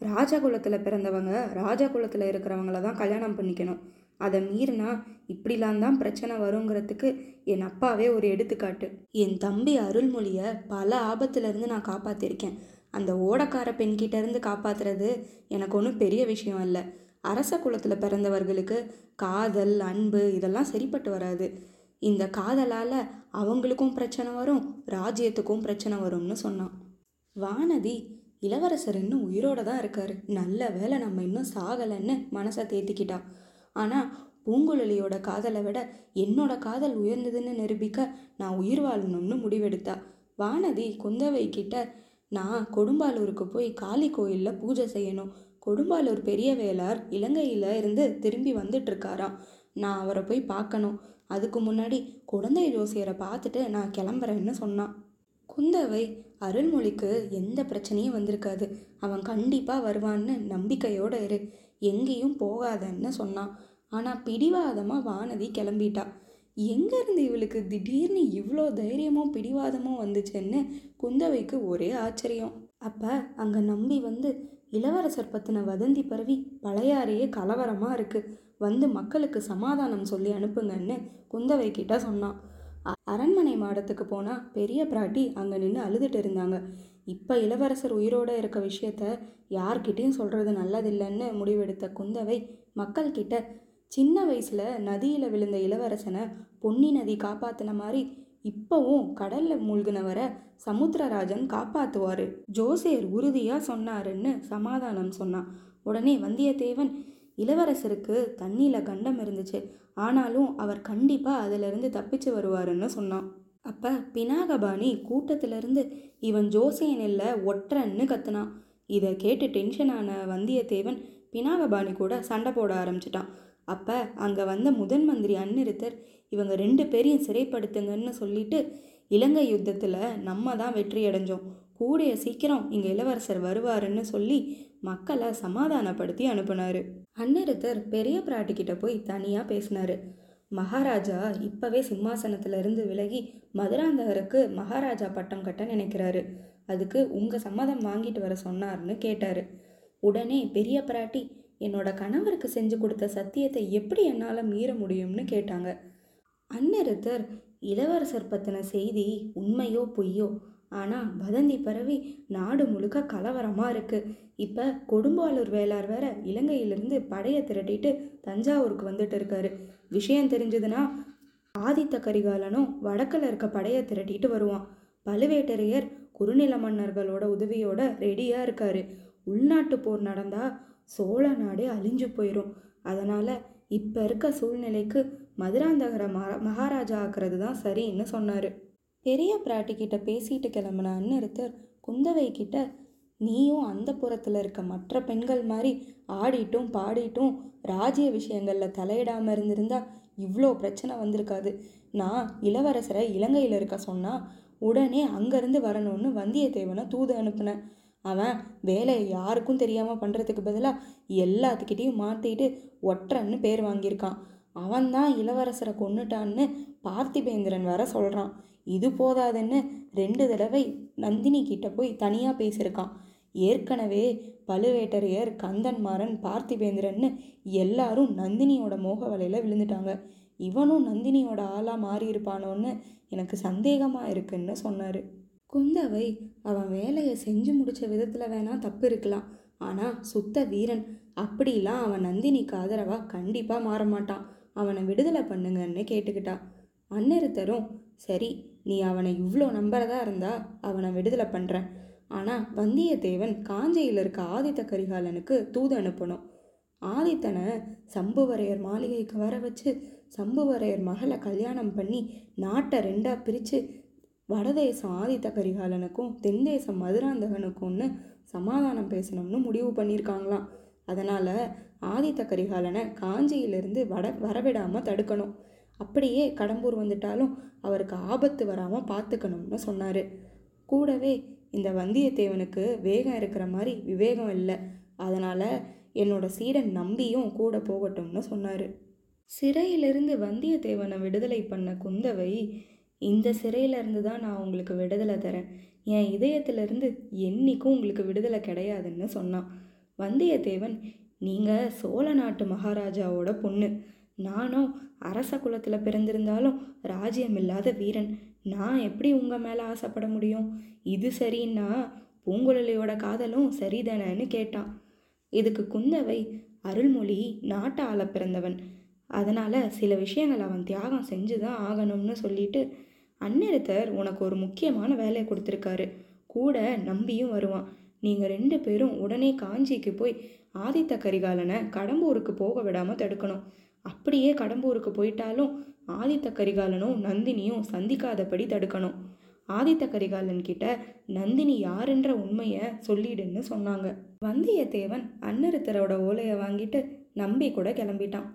ராஜகுலத்தில் பிறந்தவங்க ராஜகுலத்தில் இருக்கிறவங்கள தான் கல்யாணம் பண்ணிக்கணும். அதை மீறினா இப்படிலாம் தான் பிரச்சனை வருங்கிறதுக்கு என் அப்பாவே ஒரு எடுத்துக்காட்டு. என் தம்பி அருள்மொழியை பல ஆபத்துலேருந்து நான் காப்பாற்றிருக்கேன் அந்த ஓடக்கார பெண்கிட்டேருந்து காப்பாற்றுறது காப்பாத்துறது எனக்கு ஒன்றும் பெரிய விஷயம் இல்லை. அரச குலத்தில் பிறந்தவர்களுக்கு காதல் அன்பு இதெல்லாம் சரிப்பட்டு வராது. இந்த காதலால் அவங்களுக்கும் பிரச்சனை வரும் ராஜ்யத்துக்கும் பிரச்சனை வரும்னு சொன்னான். வானதி இளவரசர் இன்னும் உயிரோட தான் இருக்கார். நல்ல வேளை நம்ம இன்னும் சாகலைன்னு மனசை தேத்திக்கிட்டா. ஆனால் பூங்குழலியோட காதலை விட என்னோட காதல் உயர்ந்ததுன்னு நிரூபிக்க நான் உயிர் வாழணும்னு முடிவெடுத்தா. வானதி குந்தவை கிட்ட நான் கொடும்பாலூருக்கு போய் காளி கோயிலில் பூஜை செய்யணும். கொடும்பாலூர் பெரிய வேளார் இலங்கையில் இருந்து திரும்பி வந்துட்டுருக்காராம். நான் அவரை போய் பார்க்கணும். அதுக்கு முன்னாடி குழந்தை ஜோசியரை பார்த்துட்டு நான் கிளம்புறேன்னு சொன்னான். குந்தவை அருள்மொழிக்கு எந்த பிரச்சனையும் வந்திருக்காது. அவன் கண்டிப்பாக வருவான்னு நம்பிக்கையோடு இரு. எங்கேயும் போகாதன்னு சொன்னான். ஆனால் பிடிவாதமாக வானதி கிளம்பிட்டா. எங்கேருந்து இவளுக்கு திடீர்னு இவ்வளோ தைரியமும் பிடிவாதமும் வந்துச்சுன்னு குந்தவைக்கு ஒரே ஆச்சரியம். அப்போ அங்கே நம்பி வந்து இளவரசர் பற்றின வதந்தி பரவி பழையாறையே கலவரமாக இருக்குது வந்து மக்களுக்கு சமாதானம் சொல்லி அனுப்புங்கன்னு குந்தவை கிட்ட சொன்னான் அரண்மனை மாடத்துக்கு போனால் பெரிய பிராட்டி அங்கே நின்று அழுதுட்டு இருந்தாங்க. இப்போ இளவரசர் உயிரோடு இருக்க விஷயத்த யார்கிட்டேயும் சொல்கிறது நல்லதில்லைன்னு முடிவெடுத்த குந்தவை மக்கள்கிட்ட சின்ன வயசில் நதியில் விழுந்த இளவரசனை பொன்னி நதி காப்பாற்றின மாதிரி இப்போவும் கடலில் மூழ்கினவரை சமுத்திரராஜன் காப்பாத்துவாரு. ஜோசியர் உறுதியாக சொன்னாருன்னு சமாதானம் சொன்னான். உடனே வந்தியத்தேவன் இளவரசருக்கு தண்ணியில் கண்டம் இருந்துச்சு. ஆனாலும் அவர் கண்டிப்பாக அதிலிருந்து தப்பிச்சு வருவாருன்னு சொன்னான். அப்போ பினாகபாணி கூட்டத்திலிருந்து இவன் ஜோசியன் இல்லை ஒற்றன்னு கத்துனான். இதை கேட்டு டென்ஷனான வந்தியத்தேவன் பினாகபாணி கூட சண்டை போட ஆரம்பிச்சிட்டான். அப்போ அங்கே வந்த முதன் மந்திரி அன்னிருத்தர் இவங்க ரெண்டு பேரையும் சிறைப்படுத்துங்கன்னு சொல்லிட்டு இலங்கை யுத்தத்தில் நம்ம தான் வெற்றி அடைஞ்சோம் கூடிய சீக்கிரம் இங்கே இளவரசர் வருவாருன்னு சொல்லி மக்களை சமாதானப்படுத்தி அனுப்புனார். அன்னிருத்தர் பெரிய பிராட்டிக்கிட்ட போய் தனியாக பேசினார். மகாராஜா இப்போவே சிம்மாசனத்திலிருந்து விலகி மதுராந்தகருக்கு மகாராஜா பட்டம் கட்ட நினைக்கிறாரு. அதுக்கு உங்கள் சம்மதம் வாங்கிட்டு வர சொன்னார்னு கேட்டார். உடனே பெரிய பிராட்டி என்னோட கணவருக்கு செஞ்சு கொடுத்த சத்தியத்தை எப்படி என்னால் மீற முடியும்னு கேட்டாங்க. அந்நிறுத்தர் இளவரசர் பற்றின செய்தி உண்மையோ பொய்யோ? ஆனால் வதந்தி பரவி நாடு முழுக்க கலவரமாக இருக்குது இப்போ கொடும்பாளூர் வேளார் வேற இலங்கையிலிருந்து படையை திரட்டிட்டு தஞ்சாவூருக்கு வந்துட்டு இருக்காரு. விஷயம் தெரிஞ்சதுன்னா ஆதித்த கரிகாலனும் வடக்கில் இருக்க படையை திரட்டிட்டு வருவான். பழுவேட்டரையர் குறுநில மன்னர்களோட உதவியோட ரெடியாக இருக்காரு. உள்நாட்டு போர் நடந்தால் சோழ நாடே அழிஞ்சு போயிடும் அதனால் இப்போ இருக்க சூழ்நிலைக்கு மதுராந்தகரை மகா மகாராஜா ஆக்குறது தான் சரின்னு சொன்னார். பெரிய பிராட்டி கிட்ட பேசிட்டு கிளம்புன அந்நிறுத்தர் குந்தவை கிட்ட நீயும் அந்த புறத்தில் இருக்க மற்ற பெண்கள் மாதிரி ஆடிட்டும் பாடிட்டும் ராஜ்ய விஷயங்களில் தலையிடாமல் இருந்திருந்தா இவ்வளோ பிரச்சனை வந்திருக்காது. நான் இளவரசரை இலங்கையில் இருக்க சொன்னால் உடனே அங்கேருந்து வரணும்னு வந்தியத்தேவனை தூது அனுப்புனேன். அவன் வேலையை யாருக்கும் தெரியாமல் பண்ணுறதுக்கு பதிலாக எல்லாத்துக்கிட்டேயும் மாற்றிட்டு ஒற்றன்னு பேர் வாங்கியிருக்கான். அவன்தான் இளவரசரை கொன்னுட்டான்னு பார்த்திபேந்திரன் வர சொல்கிறான் இது போதாதுன்னு ரெண்டு தடவை நந்தினி கிட்ட போய் தனியாக பேசியிருக்கான். ஏற்கனவே பழுவேட்டரையர் கந்தன்மாறன் பார்த்திபேந்திரன்னு எல்லாரும் நந்தினியோட மோக வலையில் விழுந்துட்டாங்க. இவனும் நந்தினியோட ஆளாக மாறியிருப்பானோன்னு எனக்கு சந்தேகமாக இருக்குன்னு சொன்னார். குந்தவை அவன் வேலையை செஞ்சு முடிச்ச விதத்தில் வேணா தப்பு இருக்கலாம். ஆனால் சுத்த வீரன். அப்படிலாம் அவன் நந்தினிக்கு ஆதரவாக கண்டிப்பாக மாற மாட்டான். அவனை விடுதலை பண்ணுங்கன்னு கேட்டுக்கிட்டான் அந்நிறுத்தரும் சரி நீ அவனை இவ்வளோ நம்புறதா இருந்தா அவனை விடுதலை பண்ணுறேன் ஆனால் வந்தியத்தேவன் காஞ்சியில் இருக்க ஆதித்த கரிகாலனுக்கு தூது அனுப்பணும். ஆதித்தனை சம்புவரையர் மாளிகைக்கு வர வச்சு சம்புவரையர் மகளை கல்யாணம் பண்ணி நாட்டை ரெண்டாக பிரித்து வடதேசம் ஆதித்த கரிகாலனுக்கும் தென்தேசம் மதுராந்தகனுக்கும்னு சமாதானம் பேசணும்னு முடிவு பண்ணியிருக்காங்களாம். அதனால் ஆதித்த கரிகாலனை காஞ்சியிலிருந்து வட வரவிடாமல் தடுக்கணும். அப்படியே கடம்பூர் வந்துட்டாலும் அவருக்கு ஆபத்து வராமல் பார்த்துக்கணும்னு சொன்னார். கூடவே இந்த வந்தியத்தேவனுக்கு வேகம் இருக்கிற மாதிரி விவேகம் இல்லை. அதனால் என்னோட சீடன் நம்பியும் கூட போகட்டும்னு சொன்னார். சிறையிலிருந்து வந்தியத்தேவனை விடுதலை பண்ண குந்தவை இந்த சிறையிலேருந்து தான் நான் உங்களுக்கு விடுதலை தரேன். என் இதயத்திலிருந்து என்றைக்கும் உங்களுக்கு விடுதலை கிடையாதுன்னு சொன்னான். வந்தியத்தேவன் நீங்கள் சோழ நாட்டு மகாராஜாவோட பொண்ணு. நானும் அரச குலத்தில் பிறந்திருந்தாலும் ராஜ்யம் இல்லாத வீரன். நான் எப்படி உங்கள் மேலே ஆசைப்பட முடியும்? இது சரின்னா பூங்குழலியோட காதலும் சரிதானேன்னு கேட்டான். இதுக்கு குந்தவை அருள்மொழி நாட்டை பிறந்தவன். அதனால் சில விஷயங்கள் அவன் தியாகம் செஞ்சு தான் ஆகணும்னு சொல்லிட்டு அந்நிறுத்தர் உனக்கு ஒரு முக்கியமான வேலையை கொடுத்துருக்காரு. கூட நம்பியும் வருவான். நீங்கள் ரெண்டு பேரும் உடனே காஞ்சிக்கு போய் ஆதித்த கரிகாலனை கடம்பூருக்கு போக விடாமல் தடுக்கணும். அப்படியே கடம்பூருக்கு போயிட்டாலும் ஆதித்த கரிகாலனும் நந்தினியும் சந்திக்காதபடி தடுக்கணும். ஆதித்த கரிகாலன் கிட்ட நந்தினி யாருன்ற உண்மையை சொல்லிடுன்னு சொன்னாங்க. வந்தியத்தேவன் அன்னருத்தரோட ஓலையை வாங்கிட்டு நம்பி கூட கிளம்பிட்டான்.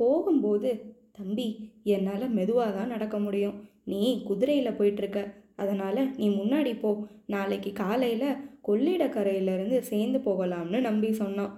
போகும்போது தம்பி என்னால் மெதுவாக தான் நடக்க முடியும். நீ குதிரையில் போயிட்டுருக்க. அதனால் நீ முன்னாடி போ. நாளைக்கு காலையில் கொள்ளிடக்கரையிலேருந்து சேர்ந்து போகலாம்னு நம்பி சொன்னான்.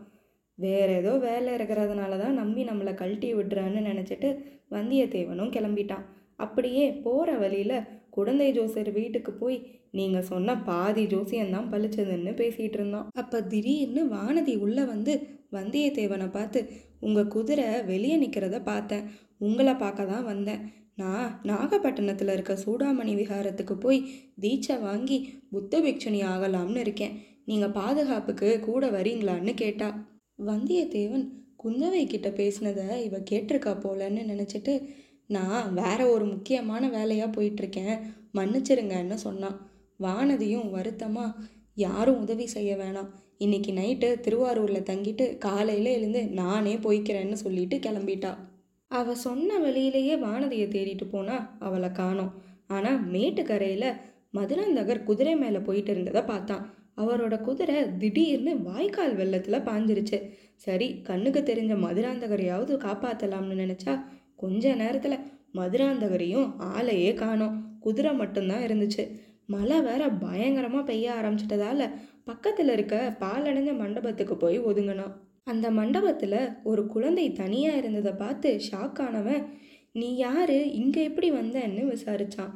வேற ஏதோ வேலை இருக்கிறதுனால தான் நம்பி நம்மளை கழட்டி விட்டுறான்னு நினச்சிட்டு வந்தியத்தேவனும் கிளம்பிட்டான். அப்படியே போகிற வழியில் குழந்தை ஜோசியர் வீட்டுக்கு போய் நீங்கள் சொன்ன பாதி ஜோசியம்தான் பளிச்சதுன்னு பேசிகிட்டு இருந்தான். அப்போ திடீர்னு வானதி உள்ளே வந்து வந்தியத்தேவனை பார்த்து உங்கள் குதிரை வெளியே நிற்கிறத பார்த்தேன். உங்களை பார்க்க தான் வந்தேன். நான் நாகப்பட்டினத்தில் இருக்க சூடாமணி விஹாரத்துக்கு போய் தீட்சை வாங்கி புத்த பிக்ஷணி ஆகலாம்னு இருக்கேன். நீங்கள் பாதுகாப்புக்கு கூட வரீங்களான்னு கேட்டா. வந்தியத்தேவன் குந்தவை கிட்ட பேசினதை இவ கேட்டிருக்கா போலன்னு நினச்சிட்டு நான் வேற ஒரு முக்கியமான வேலையாக போயிட்டுருக்கேன். மன்னிச்சிருங்கன்னு சொன்னான். வானதியும் வருத்தமாக யாரும் உதவி செய்ய வேணாம். இன்னைக்கு நைட்டு திருவாரூரில் தங்கிட்டு காலையில் எழுந்து நானே போய்க்கிறேன்னு சொல்லிட்டு கிளம்பிட்டா. அவள் சொன்ன வழியிலேயே வானதியை தேடிட்டு போனா அவளை காணோம். ஆனால் மேட்டுக்கரையில் மதுராந்தகர் குதிரை மேலே போயிட்டு இருந்ததை பார்த்தான். அவரோட குதிரை திடீர்னு வாய்க்கால் வெள்ளத்தில் பாஞ்சிருச்சு. சரி கண்ணுக்கு தெரிஞ்ச மதுராந்தகரையாவது காப்பாற்றலாம்னு நினச்சா கொஞ்ச நேரத்தில் மதுராந்தகரையும் ஆளையே காணோம். குதிரை மட்டும்தான் இருந்துச்சு. மழை வேற பயங்கரமாக பெய்ய ஆரம்பிச்சிட்டதால பக்கத்தில் இருக்க பாலடைஞ்ச மண்டபத்துக்கு போய் ஒதுங்கினான் அந்த மண்டபத்தில் ஒரு குழந்தை தனியாக இருந்ததை பார்த்து ஷாக் ஆனவன் நீ யாரு? இங்கே எப்படி வந்தேன்னு விசாரிச்சான்.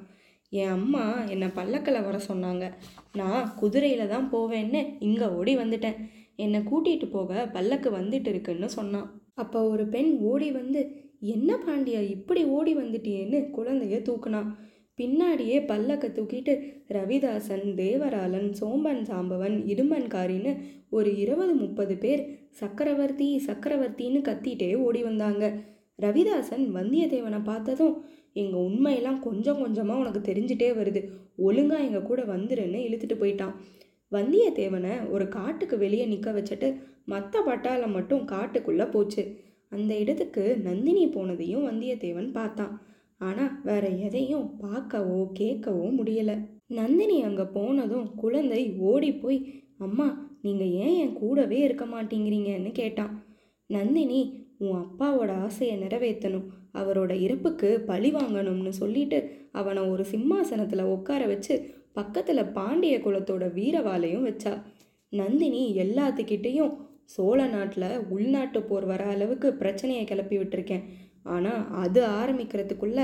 என் அம்மா என்னை பல்லக்கில் வர சொன்னாங்க. நான் குதிரையில் தான் போவேன்னு இங்கே ஓடி வந்துட்டேன். என்னை கூட்டிகிட்டு போக பல்லக்கு வந்துட்டு இருக்குன்னு சொன்னான். அப்போ ஒரு பெண் ஓடி வந்து என்ன பாண்டியா இப்படி ஓடி வந்துட்டியேன்னு குழந்தைய தூக்குனான். பின்னாடியே பல்லக்க தூக்கிட்டு ரவிதாசன் தேவராளன் சோம்பன் சாம்பவன் இடுமன்காரின்னு ஒரு இருபது முப்பது பேர் சக்கரவர்த்தி சக்கரவர்த்தின்னு கத்திட்டே ஓடி வந்தாங்க. ரவிதாசன் வந்தியத்தேவனை பார்த்ததும் எங்கள் உண்மையெல்லாம் கொஞ்சம் கொஞ்சமாக உனக்கு தெரிஞ்சிட்டே வருது. ஒழுங்காக எங்கள் கூட வந்துருன்னு இழுத்துட்டு போயிட்டான். வந்தியத்தேவனை ஒரு காட்டுக்கு வெளியே நிற்க வச்சுட்டு மற்ற பட்டாளம் மட்டும் காட்டுக்குள்ளே போச்சு. அந்த இடத்துக்கு நந்தினி போனதையும் வந்தியத்தேவன் பார்த்தான். ஆனால் வேற எதையும் பார்க்கவோ கேட்கவோ முடியலை. நந்தினி அங்கே போனதும் குழந்தை ஓடி போய் அம்மா நீங்கள் ஏன் என் கூடவே இருக்க மாட்டேங்கிறீங்கன்னு கேட்டான். நந்தினி உன் அப்பாவோட ஆசையை நிறைவேற்றணும். அவரோட இறப்புக்கு பழி வாங்கணும்னு சொல்லிட்டு அவனை ஒரு சிம்மாசனத்தில் உட்கார வச்சு பக்கத்தில் பாண்டிய குலத்தோட வீரவாளையும் வச்சா. நந்தினி எல்லாத்துக்கிட்டேயும் சோழ நாட்டில் உள்நாட்டு போர் வர அளவுக்கு பிரச்சனையை கிளப்பி விட்டுருக்கேன். ஆனால் அது ஆரம்பிக்கிறதுக்குள்ள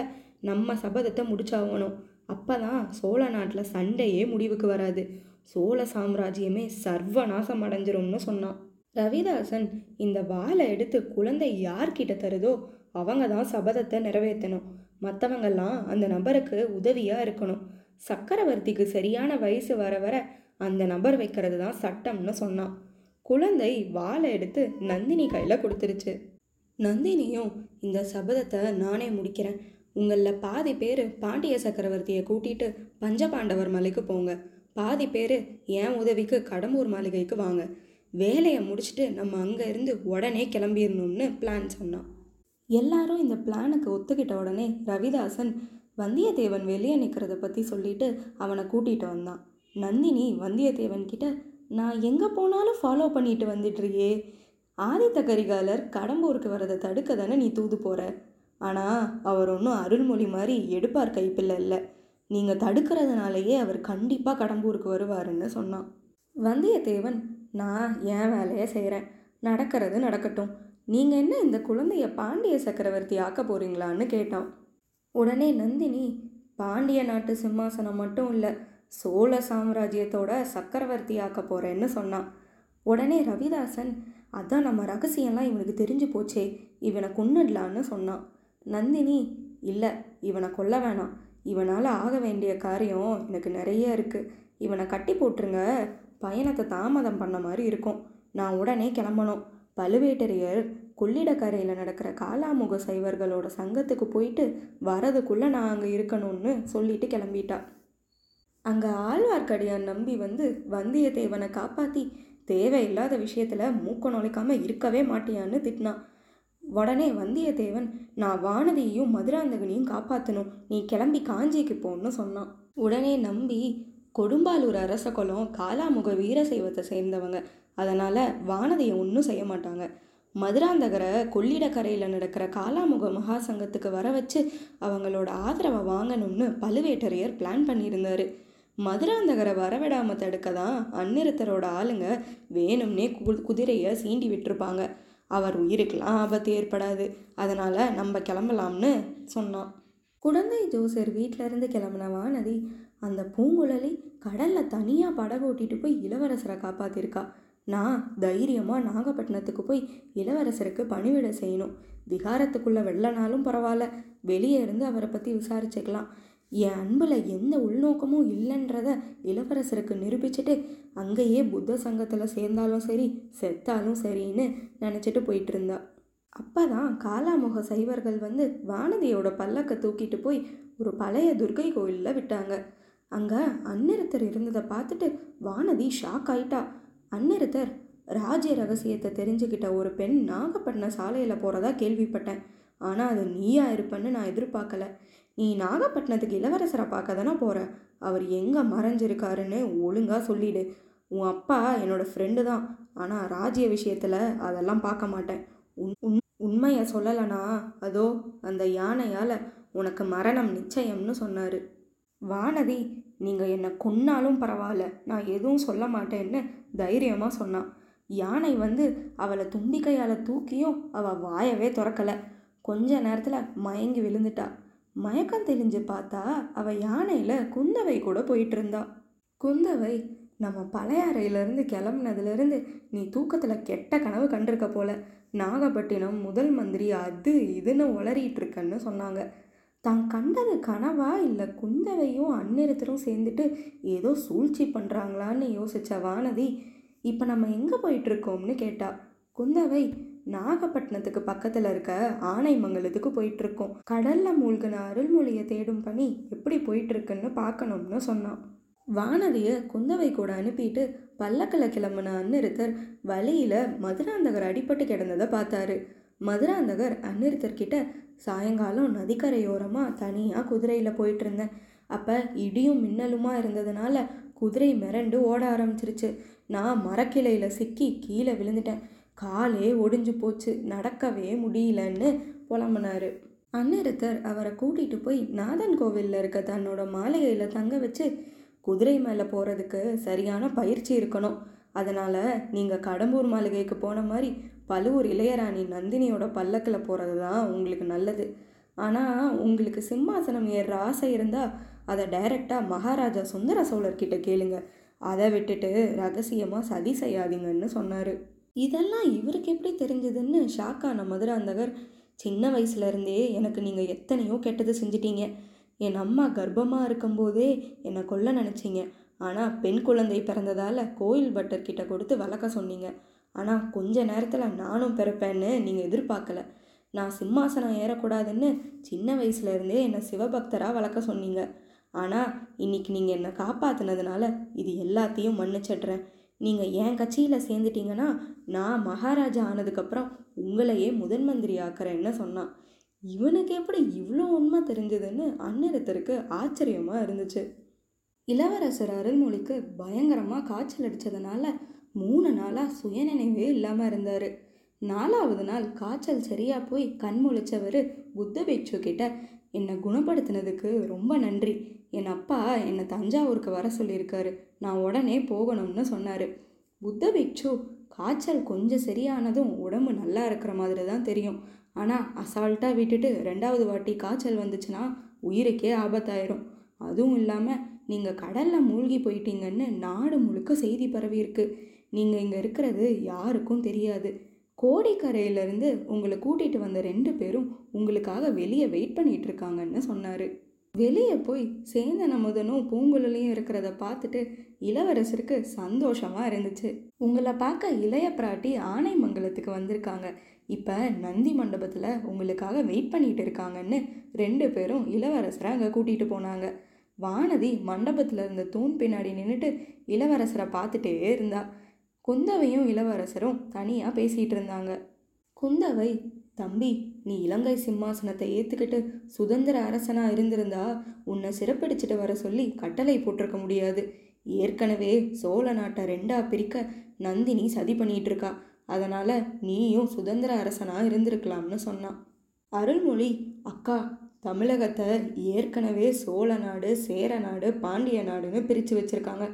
நம்ம சபதத்தை முடிச்சாகணும். அப்போ தான் சோழ நாட்டில் சண்டையே முடிவுக்கு வராது. சோழ சாம்ராஜ்யமே சர்வநாசம் அடைஞ்சிரும்னு சொன்னான். ரவிதாசன் இந்த வாளை எடுத்து குழந்தை யார்கிட்ட தருதோ அவங்க தான் சபதத்தை நிறைவேற்றணும் மற்றவங்கெல்லாம் அந்த நபருக்கு உதவியாக இருக்கணும். சக்கரவர்த்திக்கு சரியான வயசு வர வர அந்த நபர் வைக்கிறது தான் சட்டம்னு சொன்னான். குழந்தை வாளை எடுத்து நந்தினி கையில் கொடுத்துருச்சு. நந்தினியும் இந்த சபதத்தை நானே முடிக்கிறேன். உங்களில் பாதி பேர் பாண்டிய சக்கரவர்த்தியை கூட்டிட்டு பஞ்சபாண்டவர் மலைக்கு போங்க. பாதி பேர் என் உதவிக்கு கடம்பூர் மாளிகைக்கு வாங்க. வேலையை முடிச்சுட்டு நம்ம அங்கேருந்து உடனே கிளம்பிடணும்னு பிளான் சொன்னான். எல்லாரும் இந்த பிளானுக்கு ஒத்துக்கிட்ட உடனே ரவிதாசன் வந்தியத்தேவன் வெளியே நிற்கிறத பற்றி சொல்லிட்டு அவனை கூட்டிகிட்டு வந்தான். நந்தினி வந்தியத்தேவன் கிட்ட நான் எங்கே போனாலும் ஃபாலோ பண்ணிட்டு வந்துட்டுருயே ஆதித்த கரிகாலர் கடம்பூருக்கு வரதை தடுக்க தானே நீ தூது போகிற ஆனால் அவர் ஒன்றும் அருள்மொழி மாதிரி எடுப்பார் கைப்பில்லை இல்லை. நீங்கள் தடுக்கிறதுனாலேயே அவர் கண்டிப்பாக கடம்பூருக்கு வருவாருன்னு சொன்னான். வந்தியத்தேவன் நான் என் வேலையை செய்கிறேன் நடக்கிறது நடக்கட்டும். நீங்கள் என்ன இந்த குழந்தைய பாண்டிய சக்கரவர்த்தி ஆக்க போகிறீங்களான்னு கேட்டான். உடனே நந்தினி பாண்டிய நாட்டு சிம்மாசனம் மட்டும் இல்லை சோழ சாம்ராஜ்யத்தோட சக்கரவர்த்தி ஆக்க போகிறேன்னு சொன்னான். உடனே ரவிதாசன் அதான் நம்ம ரகசியம்லாம் இவனுக்கு தெரிஞ்சு போச்சே இவனை கொன்னுடலான்னு சொன்னான். நந்தினி இல்லை இவனை கொல்ல வேணாம். இவனால் ஆக வேண்டிய காரியம் எனக்கு நிறைய இருக்குது இவனை கட்டி போட்டுருங்க. பயணத்தை தாமதம் பண்ண மாதிரி இருக்கும். நான் உடனே கிளம்பணும். பழுவேட்டரையர் கொள்ளிடக்கரையில் நடக்கிற காலாமுக சைவர்களோட சங்கத்துக்கு போயிட்டு வரதுக்குள்ளே நான் அங்கே இருக்கணும்னு சொல்லிட்டு கிளம்பிட்டா. அங்கே ஆழ்வார்க்கடியான் நம்பி வந்து வந்தியத்தேவனை காப்பாற்றி தேவையில்லாத விஷயத்தில் மூக்க நுழைக்காமல் இருக்கவே மாட்டியான்னு திட்டினான் உடனே வந்தியத்தேவன் நான் வானதியையும் மதுராந்தகனையும் காப்பாற்றணும் நீ கிளம்பி காஞ்சிக்கு போன்னு சொன்னான். உடனே நம்பி கொடும்பாலூர் அரச குலம் காலாமுக வீரசைவத்தை சேர்ந்தவங்க. அதனால் வானதியை ஒன்றும் செய்ய மாட்டாங்க. மதுராந்தகரை கொள்ளிடக்கரையில் நடக்கிற காலாமுக மகா சங்கத்துக்கு வர வச்சு அவங்களோட ஆதரவை வாங்கணும்னு பழுவேட்டரையர் பிளான் பண்ணியிருந்தாரு. மதுராந்தகரை வரவிடாமல் தடுக்க தான் அந்நிறுத்தரோட ஆளுங்க வேணும்னே கு குதிரையை சீண்டி விட்டுருப்பாங்க. அவர் உயிருக்கெல்லாம் ஆபத்து ஏற்படாது. அதனால் நம்ம கிளம்பலாம்னு சொன்னான். குழந்தை ஜோசர் வீட்டிலேருந்து கிளம்பின வானதி அந்த பூங்குழலி கடலில் தனியாக படகு ஓட்டிட்டு போய் இளவரசரை காப்பாற்றிருக்கா நான் தைரியமாக நாகப்பட்டினத்துக்கு போய் இளவரசருக்கு பணிவிட செய்யணும். விகாரத்துக்குள்ளே வெள்ளனாலும் பரவாயில்ல. வெளியே இருந்து அவரை பற்றி விசாரிச்சுக்கலாம். என் அன்பில் எந்த உள்நோக்கமும் இல்லைன்றத இளவரசருக்கு நிரூபிச்சுட்டு அங்கேயே புத்த சங்கத்தில் சேர்ந்தாலும் சரி செத்தாலும் சரின்னு நினச்சிட்டு போயிட்டு இருந்தா. அப்போ தான் காலாமுக சைவர்கள் வந்து வானதியோட பல்லக்கை தூக்கிட்டு போய் ஒரு பழைய துர்க்கை கோயிலில் விட்டாங்க. அங்கே அந்நிறுத்தர் இருந்ததை பார்த்துட்டு வானதி ஷாக் ஆயிட்டா. அந்நிறுத்தர் ராஜ்ய ரகசியத்தை தெரிஞ்சுக்கிட்ட ஒரு பெண் நாகப்பட்டினம் சாலையில் போகிறதா கேள்விப்பட்டேன். ஆனால் அது நீயா இருப்பேன்னு நான் எதிர்பார்க்கல. நீ நாகப்பட்டினத்துக்கு இளவரசரை பார்க்க தானே போகிற அவர் எங்கே மறைஞ்சிருக்காருன்னு ஒழுங்காக சொல்லிடு. உன் அப்பா என்னோட ஃப்ரெண்டு தான். ஆனால் ராஜ்ய விஷயத்தில் அதெல்லாம் பார்க்க மாட்டேன். உன் உன் உண்மையை சொல்லலைனா? அதோ அந்த யானையால் உனக்கு மரணம் நிச்சயம்னு சொன்னார். வானதி நீங்கள் என்னை கொன்னாலும் பரவாயில்ல. நான் எதுவும் சொல்ல மாட்டேன்னு தைரியமாக சொன்னான். யானை வந்து அவளை தும்பிக்கையால் தூக்கியும் அவள் வாயவே திறக்கலை. கொஞ்ச நேரத்தில் மயங்கி விழுந்துட்டா. மயக்கம் தெளிஞ்சு பார்த்தா அவள் யானையில் குந்தவை கூட போயிட்டு இருந்தா குந்தவை நம்ம பழையாறையிலேருந்து கிளம்புனதுலேருந்து நீ தூக்கத்தில் கெட்ட கனவு கண்டிருக்க போல. நாகப்பட்டினம் முதல் மந்திரி அது இதுன்னு உளறிட்டு இருக்கன்னு சொன்னாங்க. தான் கண்டது கனவா இல்லை குந்தவையும் அந்நிறுத்தரும் சேர்ந்துட்டு ஏதோ சூழ்ச்சி பண்ணுறாங்களான்னு யோசிச்ச வானதி இப்போ நம்ம எங்கே போயிட்டுருக்கோம்னு கேட்டா குந்தவை நாகப்பட்டினத்துக்கு பக்கத்தில் இருக்க ஆனைமங்கலத்துக்கு போயிட்டுருக்கோம். கடலில் மூழ்கின அருள்மொழியை தேடும் பணி எப்படி போயிட்டுருக்குன்னு பார்க்கணும்னு சொன்னான். வானதியை குந்தவை கூட அனுப்பிட்டு பல்லக்கில் கிளம்புன அன்னிருத்தர் வழியில் மதுராந்தகர் அடிபட்டு கிடந்ததை பார்த்தாரு. மதுராந்தகர் அந்நிறுத்தர்கிட்ட சாயங்காலம் நதிக்கரையோரமாக தனியாக குதிரையில் போயிட்டு இருந்தேன் அப்போ இடியும் மின்னலுமா இருந்ததுனால குதிரை மிரண்டு ஓட ஆரம்பிச்சிருச்சு. நான் மரக்கிளையில் சிக்கி கீழே விழுந்துட்டேன். காலே ஒடிஞ்சு போச்சு. நடக்கவே முடியலன்னு புலம்புனாரு. அந்நிறுத்தர் அவரை கூட்டிகிட்டு போய் நாதன் கோவிலில் இருக்க தன்னோட மாளிகையில் தங்க வச்சு குதிரை மேலே போகிறதுக்கு சரியான பயிற்சி இருக்கணும். அதனால் நீங்கள் கடம்பூர் மாளிகைக்கு போன மாதிரி பழுவூர் இளையராணி நந்தினியோட பல்லக்கில் போகிறது தான் உங்களுக்கு நல்லது. ஆனால் உங்களுக்கு சிம்மாசனம் ஏறுற ஆசை இருந்தால் அதை டைரெக்டாக மகாராஜா சுந்தர சோழர்கிட்ட கேளுங்க. அதை விட்டுட்டு ரகசியமாக சதி செய்யாதீங்கன்னு சொன்னார். இதெல்லாம் இவருக்கு எப்படி தெரிஞ்சதுன்னு ஷாக்கான மதுராந்தகர் சின்ன வயசுலேருந்தே எனக்கு நீங்கள் எத்தனையோ கெட்டது செஞ்சிட்டீங்க. என் அம்மா கர்ப்பமாக இருக்கும்போதே என்னை கொல்ல நினச்சிங்க. ஆனால் பெண் குழந்தை பிறந்ததால் கோயில் பட்டர்கிட்ட கொடுத்து வளர்க்க சொன்னீங்க. ஆனால் கொஞ்ச நேரத்தில் நானும் பிறப்பேன்னு நீங்கள் எதிர்பார்க்கல. நான் சிம்மாசனம் ஏறக்கூடாதுன்னு சின்ன வயசுலேருந்தே என்னை சிவபக்தராக வளர்க்க சொன்னீங்க. ஆனால் இன்னைக்கு நீங்கள் என்னை காப்பாற்றினதுனால இது எல்லாத்தையும் மன்னிச்சிடுறேன். நீங்கள் என் கட்சியில் சேர்ந்துட்டீங்கன்னா நான் மகாராஜா ஆனதுக்கப்புறம் உங்களையே முதன் மந்திரி ஆக்கிறேன்னு சொன்னான். இவனுக்கு எப்படி இவ்வளோ உண்மை தெரிஞ்சதுன்னு அந்நேரத்திற்கு ஆச்சரியமாக இருந்துச்சு. இளவரசர் அருள்மொழிக்கு பயங்கரமாக காய்ச்சல் அடித்ததுனால மூணு நாளாக சுயநினைவே இல்லாமல் இருந்தார். நாலாவது நாள் காய்ச்சல் சரியாக போய் கண் முழிச்சவர் புத்த பிக்ஷு கிட்ட என்னை குணப்படுத்தினதுக்கு ரொம்ப நன்றி. என் அப்பா என்னை தஞ்சாவூருக்கு வர சொல்லியிருக்காரு. நான் உடனே போகணும்னு சொன்னார். புத்த பிக்ஷு காய்ச்சல் கொஞ்சம் சரியானதும் உடம்பு நல்லா இருக்கிற மாதிரி தான் தெரியும். ஆனால் அசால்ட்டாக விட்டுட்டு ரெண்டாவது வாட்டி காய்ச்சல் வந்துச்சுன்னா உயிருக்கே ஆபத்தாயிரும். அதுவும் இல்லாமல் நீங்கள் கடலில் மூழ்கி போயிட்டீங்கன்னு நாடு முழுக்க செய்தி பரவியிருக்கு. நீங்கள் இங்கே இருக்கிறது யாருக்கும் தெரியாது. கோடிக்கரையிலேருந்து உங்களை கூட்டிகிட்டு வந்த ரெண்டு பேரும் உங்களுக்காக வெளியே வெயிட் பண்ணிட்டு இருக்காங்கன்னு சொன்னார். வெளியே போய் சேந்தன் அமுதனும் பூங்குழலியும் இருக்கிறத பார்த்துட்டு இளவரசருக்கு சந்தோஷமாக இருந்துச்சு. உங்களை பார்க்க இளைய பிராட்டி ஆனைமங்கலத்துக்கு வந்திருக்காங்க. இப்போ நந்தி மண்டபத்தில் உங்களுக்காக வெயிட் பண்ணிட்டு இருக்காங்கன்னு ரெண்டு பேரும் இளவரசரை அங்கே கூட்டிகிட்டு போனாங்க. வானதி மண்டபத்தில் இருந்த தூண் பின்னாடி நின்றுட்டு இளவரசரை பார்த்துட்டே இருந்தா. குந்தவையும் இளவரசரும் தனியாக பேசிகிட்டு இருந்தாங்க. குந்தவை தம்பி நீ இலங்கை சிம்மாசனத்தை ஏற்றுக்கிட்டு சுதந்திர அரசனா இருந்திருந்தா உன்னை சிறப்பிடிச்சிட்டு வர சொல்லி கட்டளை போட்டிருக்க முடியாது. ஏற்கனவே சோழ நாட்டை ரெண்டா பிரிக்க நந்தினி சதி பண்ணிட்டு இருக்கா அதனால நீயும் சுதந்திர அரசனா இருந்திருக்கலாம்னு சொன்னான். அருள்மொழி அக்கா தமிழகத்தை ஏற்கனவே சோழ நாடு சேர நாடு பாண்டிய நாடுன்னு பிரித்து வச்சுருக்காங்க.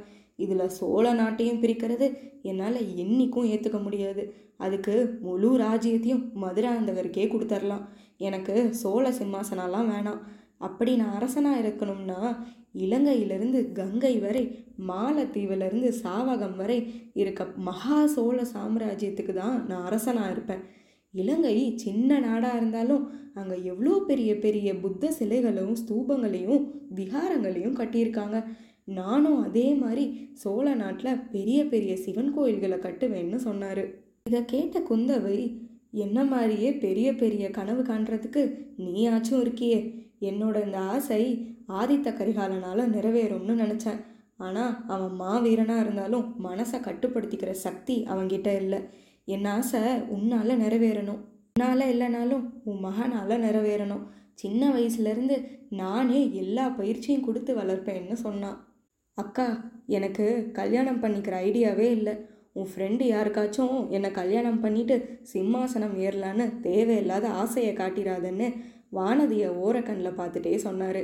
இதில் சோழ நாட்டையும் பிரிக்கிறது. என்னால் என்றைக்கும் ஏற்றுக்க முடியாது. அதுக்கு முழு ராஜ்யத்தையும் மதுராந்தகருக்கே கொடுத்துர்லாம். எனக்கு சோழ சிம்மாசனம்லாம் வேணாம். அப்படி நான் அரசனாக இருக்கணும்னா இலங்கையிலிருந்து கங்கை வரை மாலத்தீவிலிருந்து சாவகம் வரை இருக்க மகா சோழ சாம்ராஜ்யத்துக்கு தான் நான் அரசனாக இருப்பேன். இலங்கை சின்ன நாடாக இருந்தாலும் அங்கே எவ்வளோ பெரிய பெரிய புத்த சிலைகளும் ஸ்தூபங்களையும் விகாரங்களையும் கட்டியிருக்காங்க. நானும் அதே மாதிரி சோழ நாட்டில் பெரிய பெரிய சிவன் கோயில்களை கட்டுவேன்னு சொன்னார். இதை கேட்ட குந்தவை என்ன மாதிரியே பெரிய பெரிய கனவு காண்றதுக்கு நீயாச்சும் இருக்கியே. என்னோட இந்த ஆசை ஆதித்த கரிகாலனால் நிறைவேறும்னு நினச்சேன். ஆனால் அவன் மாவீரனாக இருந்தாலும் மனசை கட்டுப்படுத்திக்கிற சக்தி அவன்கிட்ட இல்லை. என் ஆசை உன்னால் நிறைவேறணும். உன்னால் இல்லைனாலும் உன் மகனால் நிறைவேறணும். சின்ன வயசுலேருந்து நானே எல்லா பயிற்சியும் கொடுத்து வளர்ப்பேன்னு சொன்னான். அக்கா எனக்கு கல்யாணம் பண்ணிக்கிற ஐடியாவே இல்லை. உன் ஃப்ரெண்டு யாருக்காச்சும் என்னை கல்யாணம் பண்ணிட்டு சிம்மாசனம் ஏறலான்னு தேவையில்லாத ஆசையை காட்டிடாதன்னு வானதியை ஓரக்கண்ணில் பார்த்துட்டே சொன்னார்.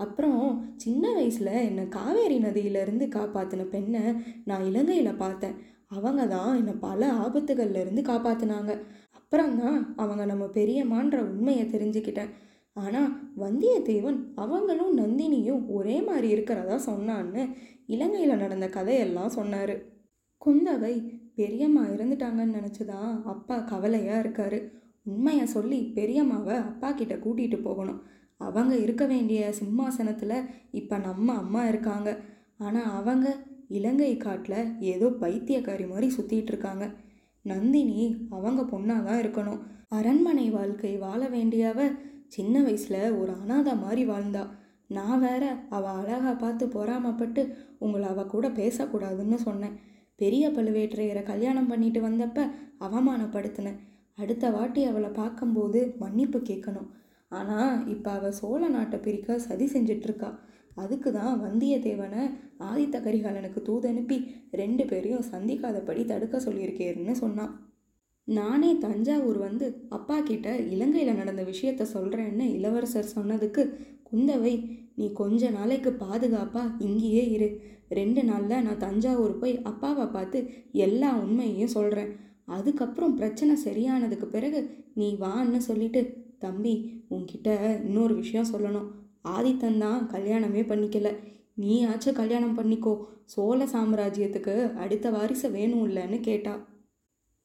அப்புறம் சின்ன வயசில் என்னை காவேரி நதியிலேருந்து காப்பாற்றின பெண்ணை நான் இலங்கையில் பார்த்தேன். அவங்க தான் என்னை பல ஆபத்துகள்லேருந்து காப்பாற்றினாங்க அப்புறம்தான் அவங்க நம்ம பெரியம்மான்ற உண்மையை தெரிஞ்சுக்கிட்டேன். ஆனால் வந்தியத்தேவன் அவங்களும் நந்தினியும் ஒரே மாதிரி இருக்கிறதா சொன்னான்னு இலங்கையில் நடந்த கதையெல்லாம் சொன்னார். குந்தவை பெரியம்மா இறந்துட்டாங்கன்னு நினச்சதா அப்பா கவலையாக இருக்காரு. உண்மையை சொல்லி பெரியம்மாவை அப்பா கிட்ட கூட்டிகிட்டு போகணும். அவங்க இருக்க வேண்டிய சிம்மாசனத்தில் இப்போ நம்ம அம்மா இருக்காங்க. ஆனால் அவங்க இலங்கை காட்டில் ஏதோ பைத்தியக்காரி மாதிரி சுற்றிட்டு இருக்காங்க. நந்தினி அவங்க பொண்ணாக தான் இருக்கணும். அரண்மனை வாழ்க்கை வாழ வேண்டியவ சின்ன வயசில் ஒரு அனாதை மாதிரி வாழ்ந்தா. நான் வேற அவள் அழகா பார்த்து பொறாமப்பட்டு உங்களை அவள் கூட பேசக்கூடாதுன்னு சொன்னேன். பெரிய பழுவேற்றையரை கல்யாணம் பண்ணிட்டு வந்தப்ப அவமானப்படுத்தினேன். அடுத்த வாட்டி அவளை பார்க்கும்போது மன்னிப்பு கேட்கணும். ஆனால் இப்போ அவள் சோழ நாட்டை பிரிக்க சதி செஞ்சிட்ருக்கா. அதுக்கு தான் வந்தியத்தேவனை ஆதித்த கரிகாலனுக்கு தூதனுப்பி ரெண்டு பேரையும் சந்திக்காதபடி தடுக்க சொல்லியிருக்கேருன்னு சொன்னான். நானே தஞ்சாவூர் வந்து அப்பா கிட்ட இலங்கையில் நடந்த விஷயத்த சொல்கிறேன்னு இளவரசர் சொன்னதுக்கு குந்தவை நீ கொஞ்ச நாளைக்கு பாதுகாப்பாக இங்கேயே இரு. ரெண்டு நாளில் நான் தஞ்சாவூர் போய் அப்பாவை பார்த்து எல்லா உண்மையையும் சொல்கிறேன் அதுக்கப்புறம் பிரச்சனை சரியானதுக்கு பிறகு நீ வான்னு சொல்லிட்டு தம்பி உன்கிட்ட இன்னொரு விஷயம் சொல்லணும். ஆதித்தன் தான் கல்யாணமே பண்ணிக்கல. நீயாச்சும் கல்யாணம் பண்ணிக்கோ. சோழ சாம்ராஜ்யத்துக்கு அடுத்த வாரிசு வேணும் இல்லைன்னு கேட்டா.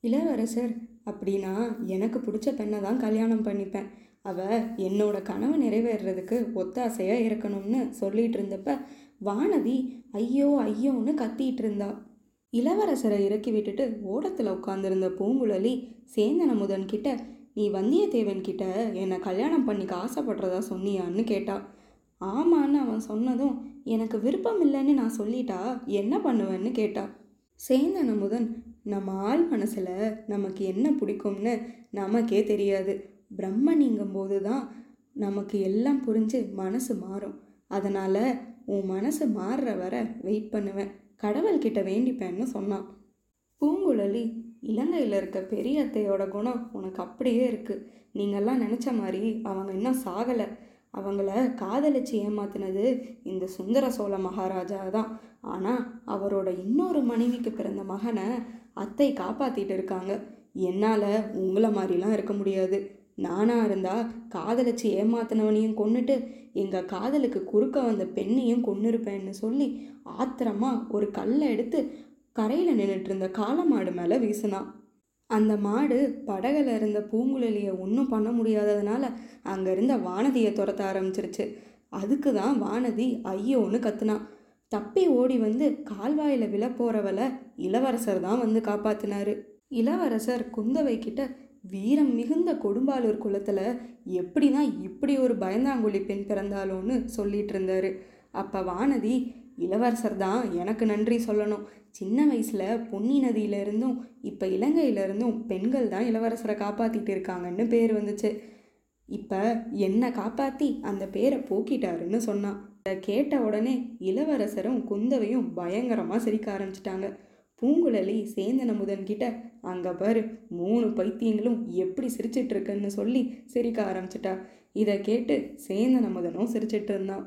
இளவரசர் அப்படின்னா எனக்கு பிடிச்ச பெண்ணை தான் கல்யாணம் பண்ணிப்பேன். அவ என்னோட கனவு நிறைவேறதுக்கு ஒத்தாசையாக இருக்கணும்னு சொல்லிட்டு இருந்தப்ப வானதி ஐயோ ஐயோன்னு கத்திட்டு இருந்தா இளவரசரை இறக்கி விட்டுட்டு ஓடத்தில் உட்காந்துருந்த பூங்குழலி சேந்தன அமுதன் கிட்ட நீ வந்தியத்தேவன் கிட்ட என்னை கல்யாணம் பண்ணிக்க ஆசைப்படுறதா சொன்னியான்னு கேட்டா. ஆமான்னு அவன் சொன்னதும் எனக்கு விருப்பம் இல்லைன்னு நான் சொல்லிட்டா என்ன பண்ணுவேன்னு கேட்டா. சேந்தன் அமுதன் நம்ம ஆள் மனசில் நமக்கு என்ன பிடிக்கும்னு நமக்கே தெரியாது. பிரம்மனிங்கும் போது தான் நமக்கு எல்லாம் புரிஞ்சு மனசு மாறும். அதனால் உன் மனசு மாறுற வர வெயிட் பண்ணுவேன். கடவுள்கிட்ட வேண்டிப்பேன்னு சொன்னான். பூங்குழலி இலங்கையில் இருக்க பெரிய அத்தையோட குணம் உனக்கு அப்படியே இருக்குது நீங்கள்லாம் நினச்ச மாதிரி அவங்க இன்னும் சாகலை. அவங்கள காதலிச்சு ஏமாத்தினது இந்த சுந்தர சோழ மகாராஜா தான். ஆனால் அவரோட இன்னொரு மனைவிக்கு பிறந்த மகனை அத்தை காப்பாற்றிட்டு இருக்காங்க. என்னால் உங்களை மாதிரிலாம் இருக்க முடியாது. நானாக இருந்தால் காதலிச்சு ஏமாத்தினவனையும் கொன்னுட்டு எங்கள் காதலுக்கு குறுக்க வந்த பெண்ணையும் கொன்னிருப்பேன்னு சொல்லி ஆத்திரமா ஒரு கல்லை எடுத்து கரையில் நின்றுட்டு இருந்த காளமாடு மேலே வீசினான் அந்த மாடு படகுல இருந்த பூங்குழலியை ஒன்றும் பண்ண முடியாததுனால அங்கே இருந்த வானதியை துரத்த ஆரம்பிச்சிருச்சு. அதுக்கு தான் வானதி ஐயோன்னு கத்துனான் தப்பி ஓடி வந்து கால்வாயில் விழ போகிறவளை இளவரசர் தான் வந்து காப்பாத்தினாரு. இளவரசர் குந்தவை கிட்ட வீரம் மிகுந்த கொடும்பாலூர் குளத்தில் எப்படி இப்படி ஒரு பயந்தாங்குழி பெண் பிறந்தாலோன்னு சொல்லிட்டு இருந்தாரு. அப்போ வானதி இளவரசர் தான் எனக்கு நன்றி சொல்லணும். சின்ன வயசில் பொன்னி நதியிலேருந்தும் இப்போ இலங்கையில இருந்தும் பெண்கள் தான் இளவரசரை காப்பாற்றிட்டு இருக்காங்கன்னு பேர் வந்துச்சு. இப்போ என்னை காப்பாற்றி அந்த பேரை போக்கிட்டாருன்னு சொன்னான். இதை கேட்ட உடனே இளவரசரும் குந்தவையும் பயங்கரமாக சிரிக்க ஆரம்பிச்சிட்டாங்க. பூங்குழலி சேந்தன் முதன்கிட்ட அங்கே பாரு மூணு பைத்தியங்களும் எப்படி சிரிச்சிட்டு இருக்குன்னு சொல்லி சிரிக்க ஆரம்பிச்சிட்டா. இதை கேட்டு சேந்தன் அமுதனும் சிரிச்சிட்டு இருந்தான்.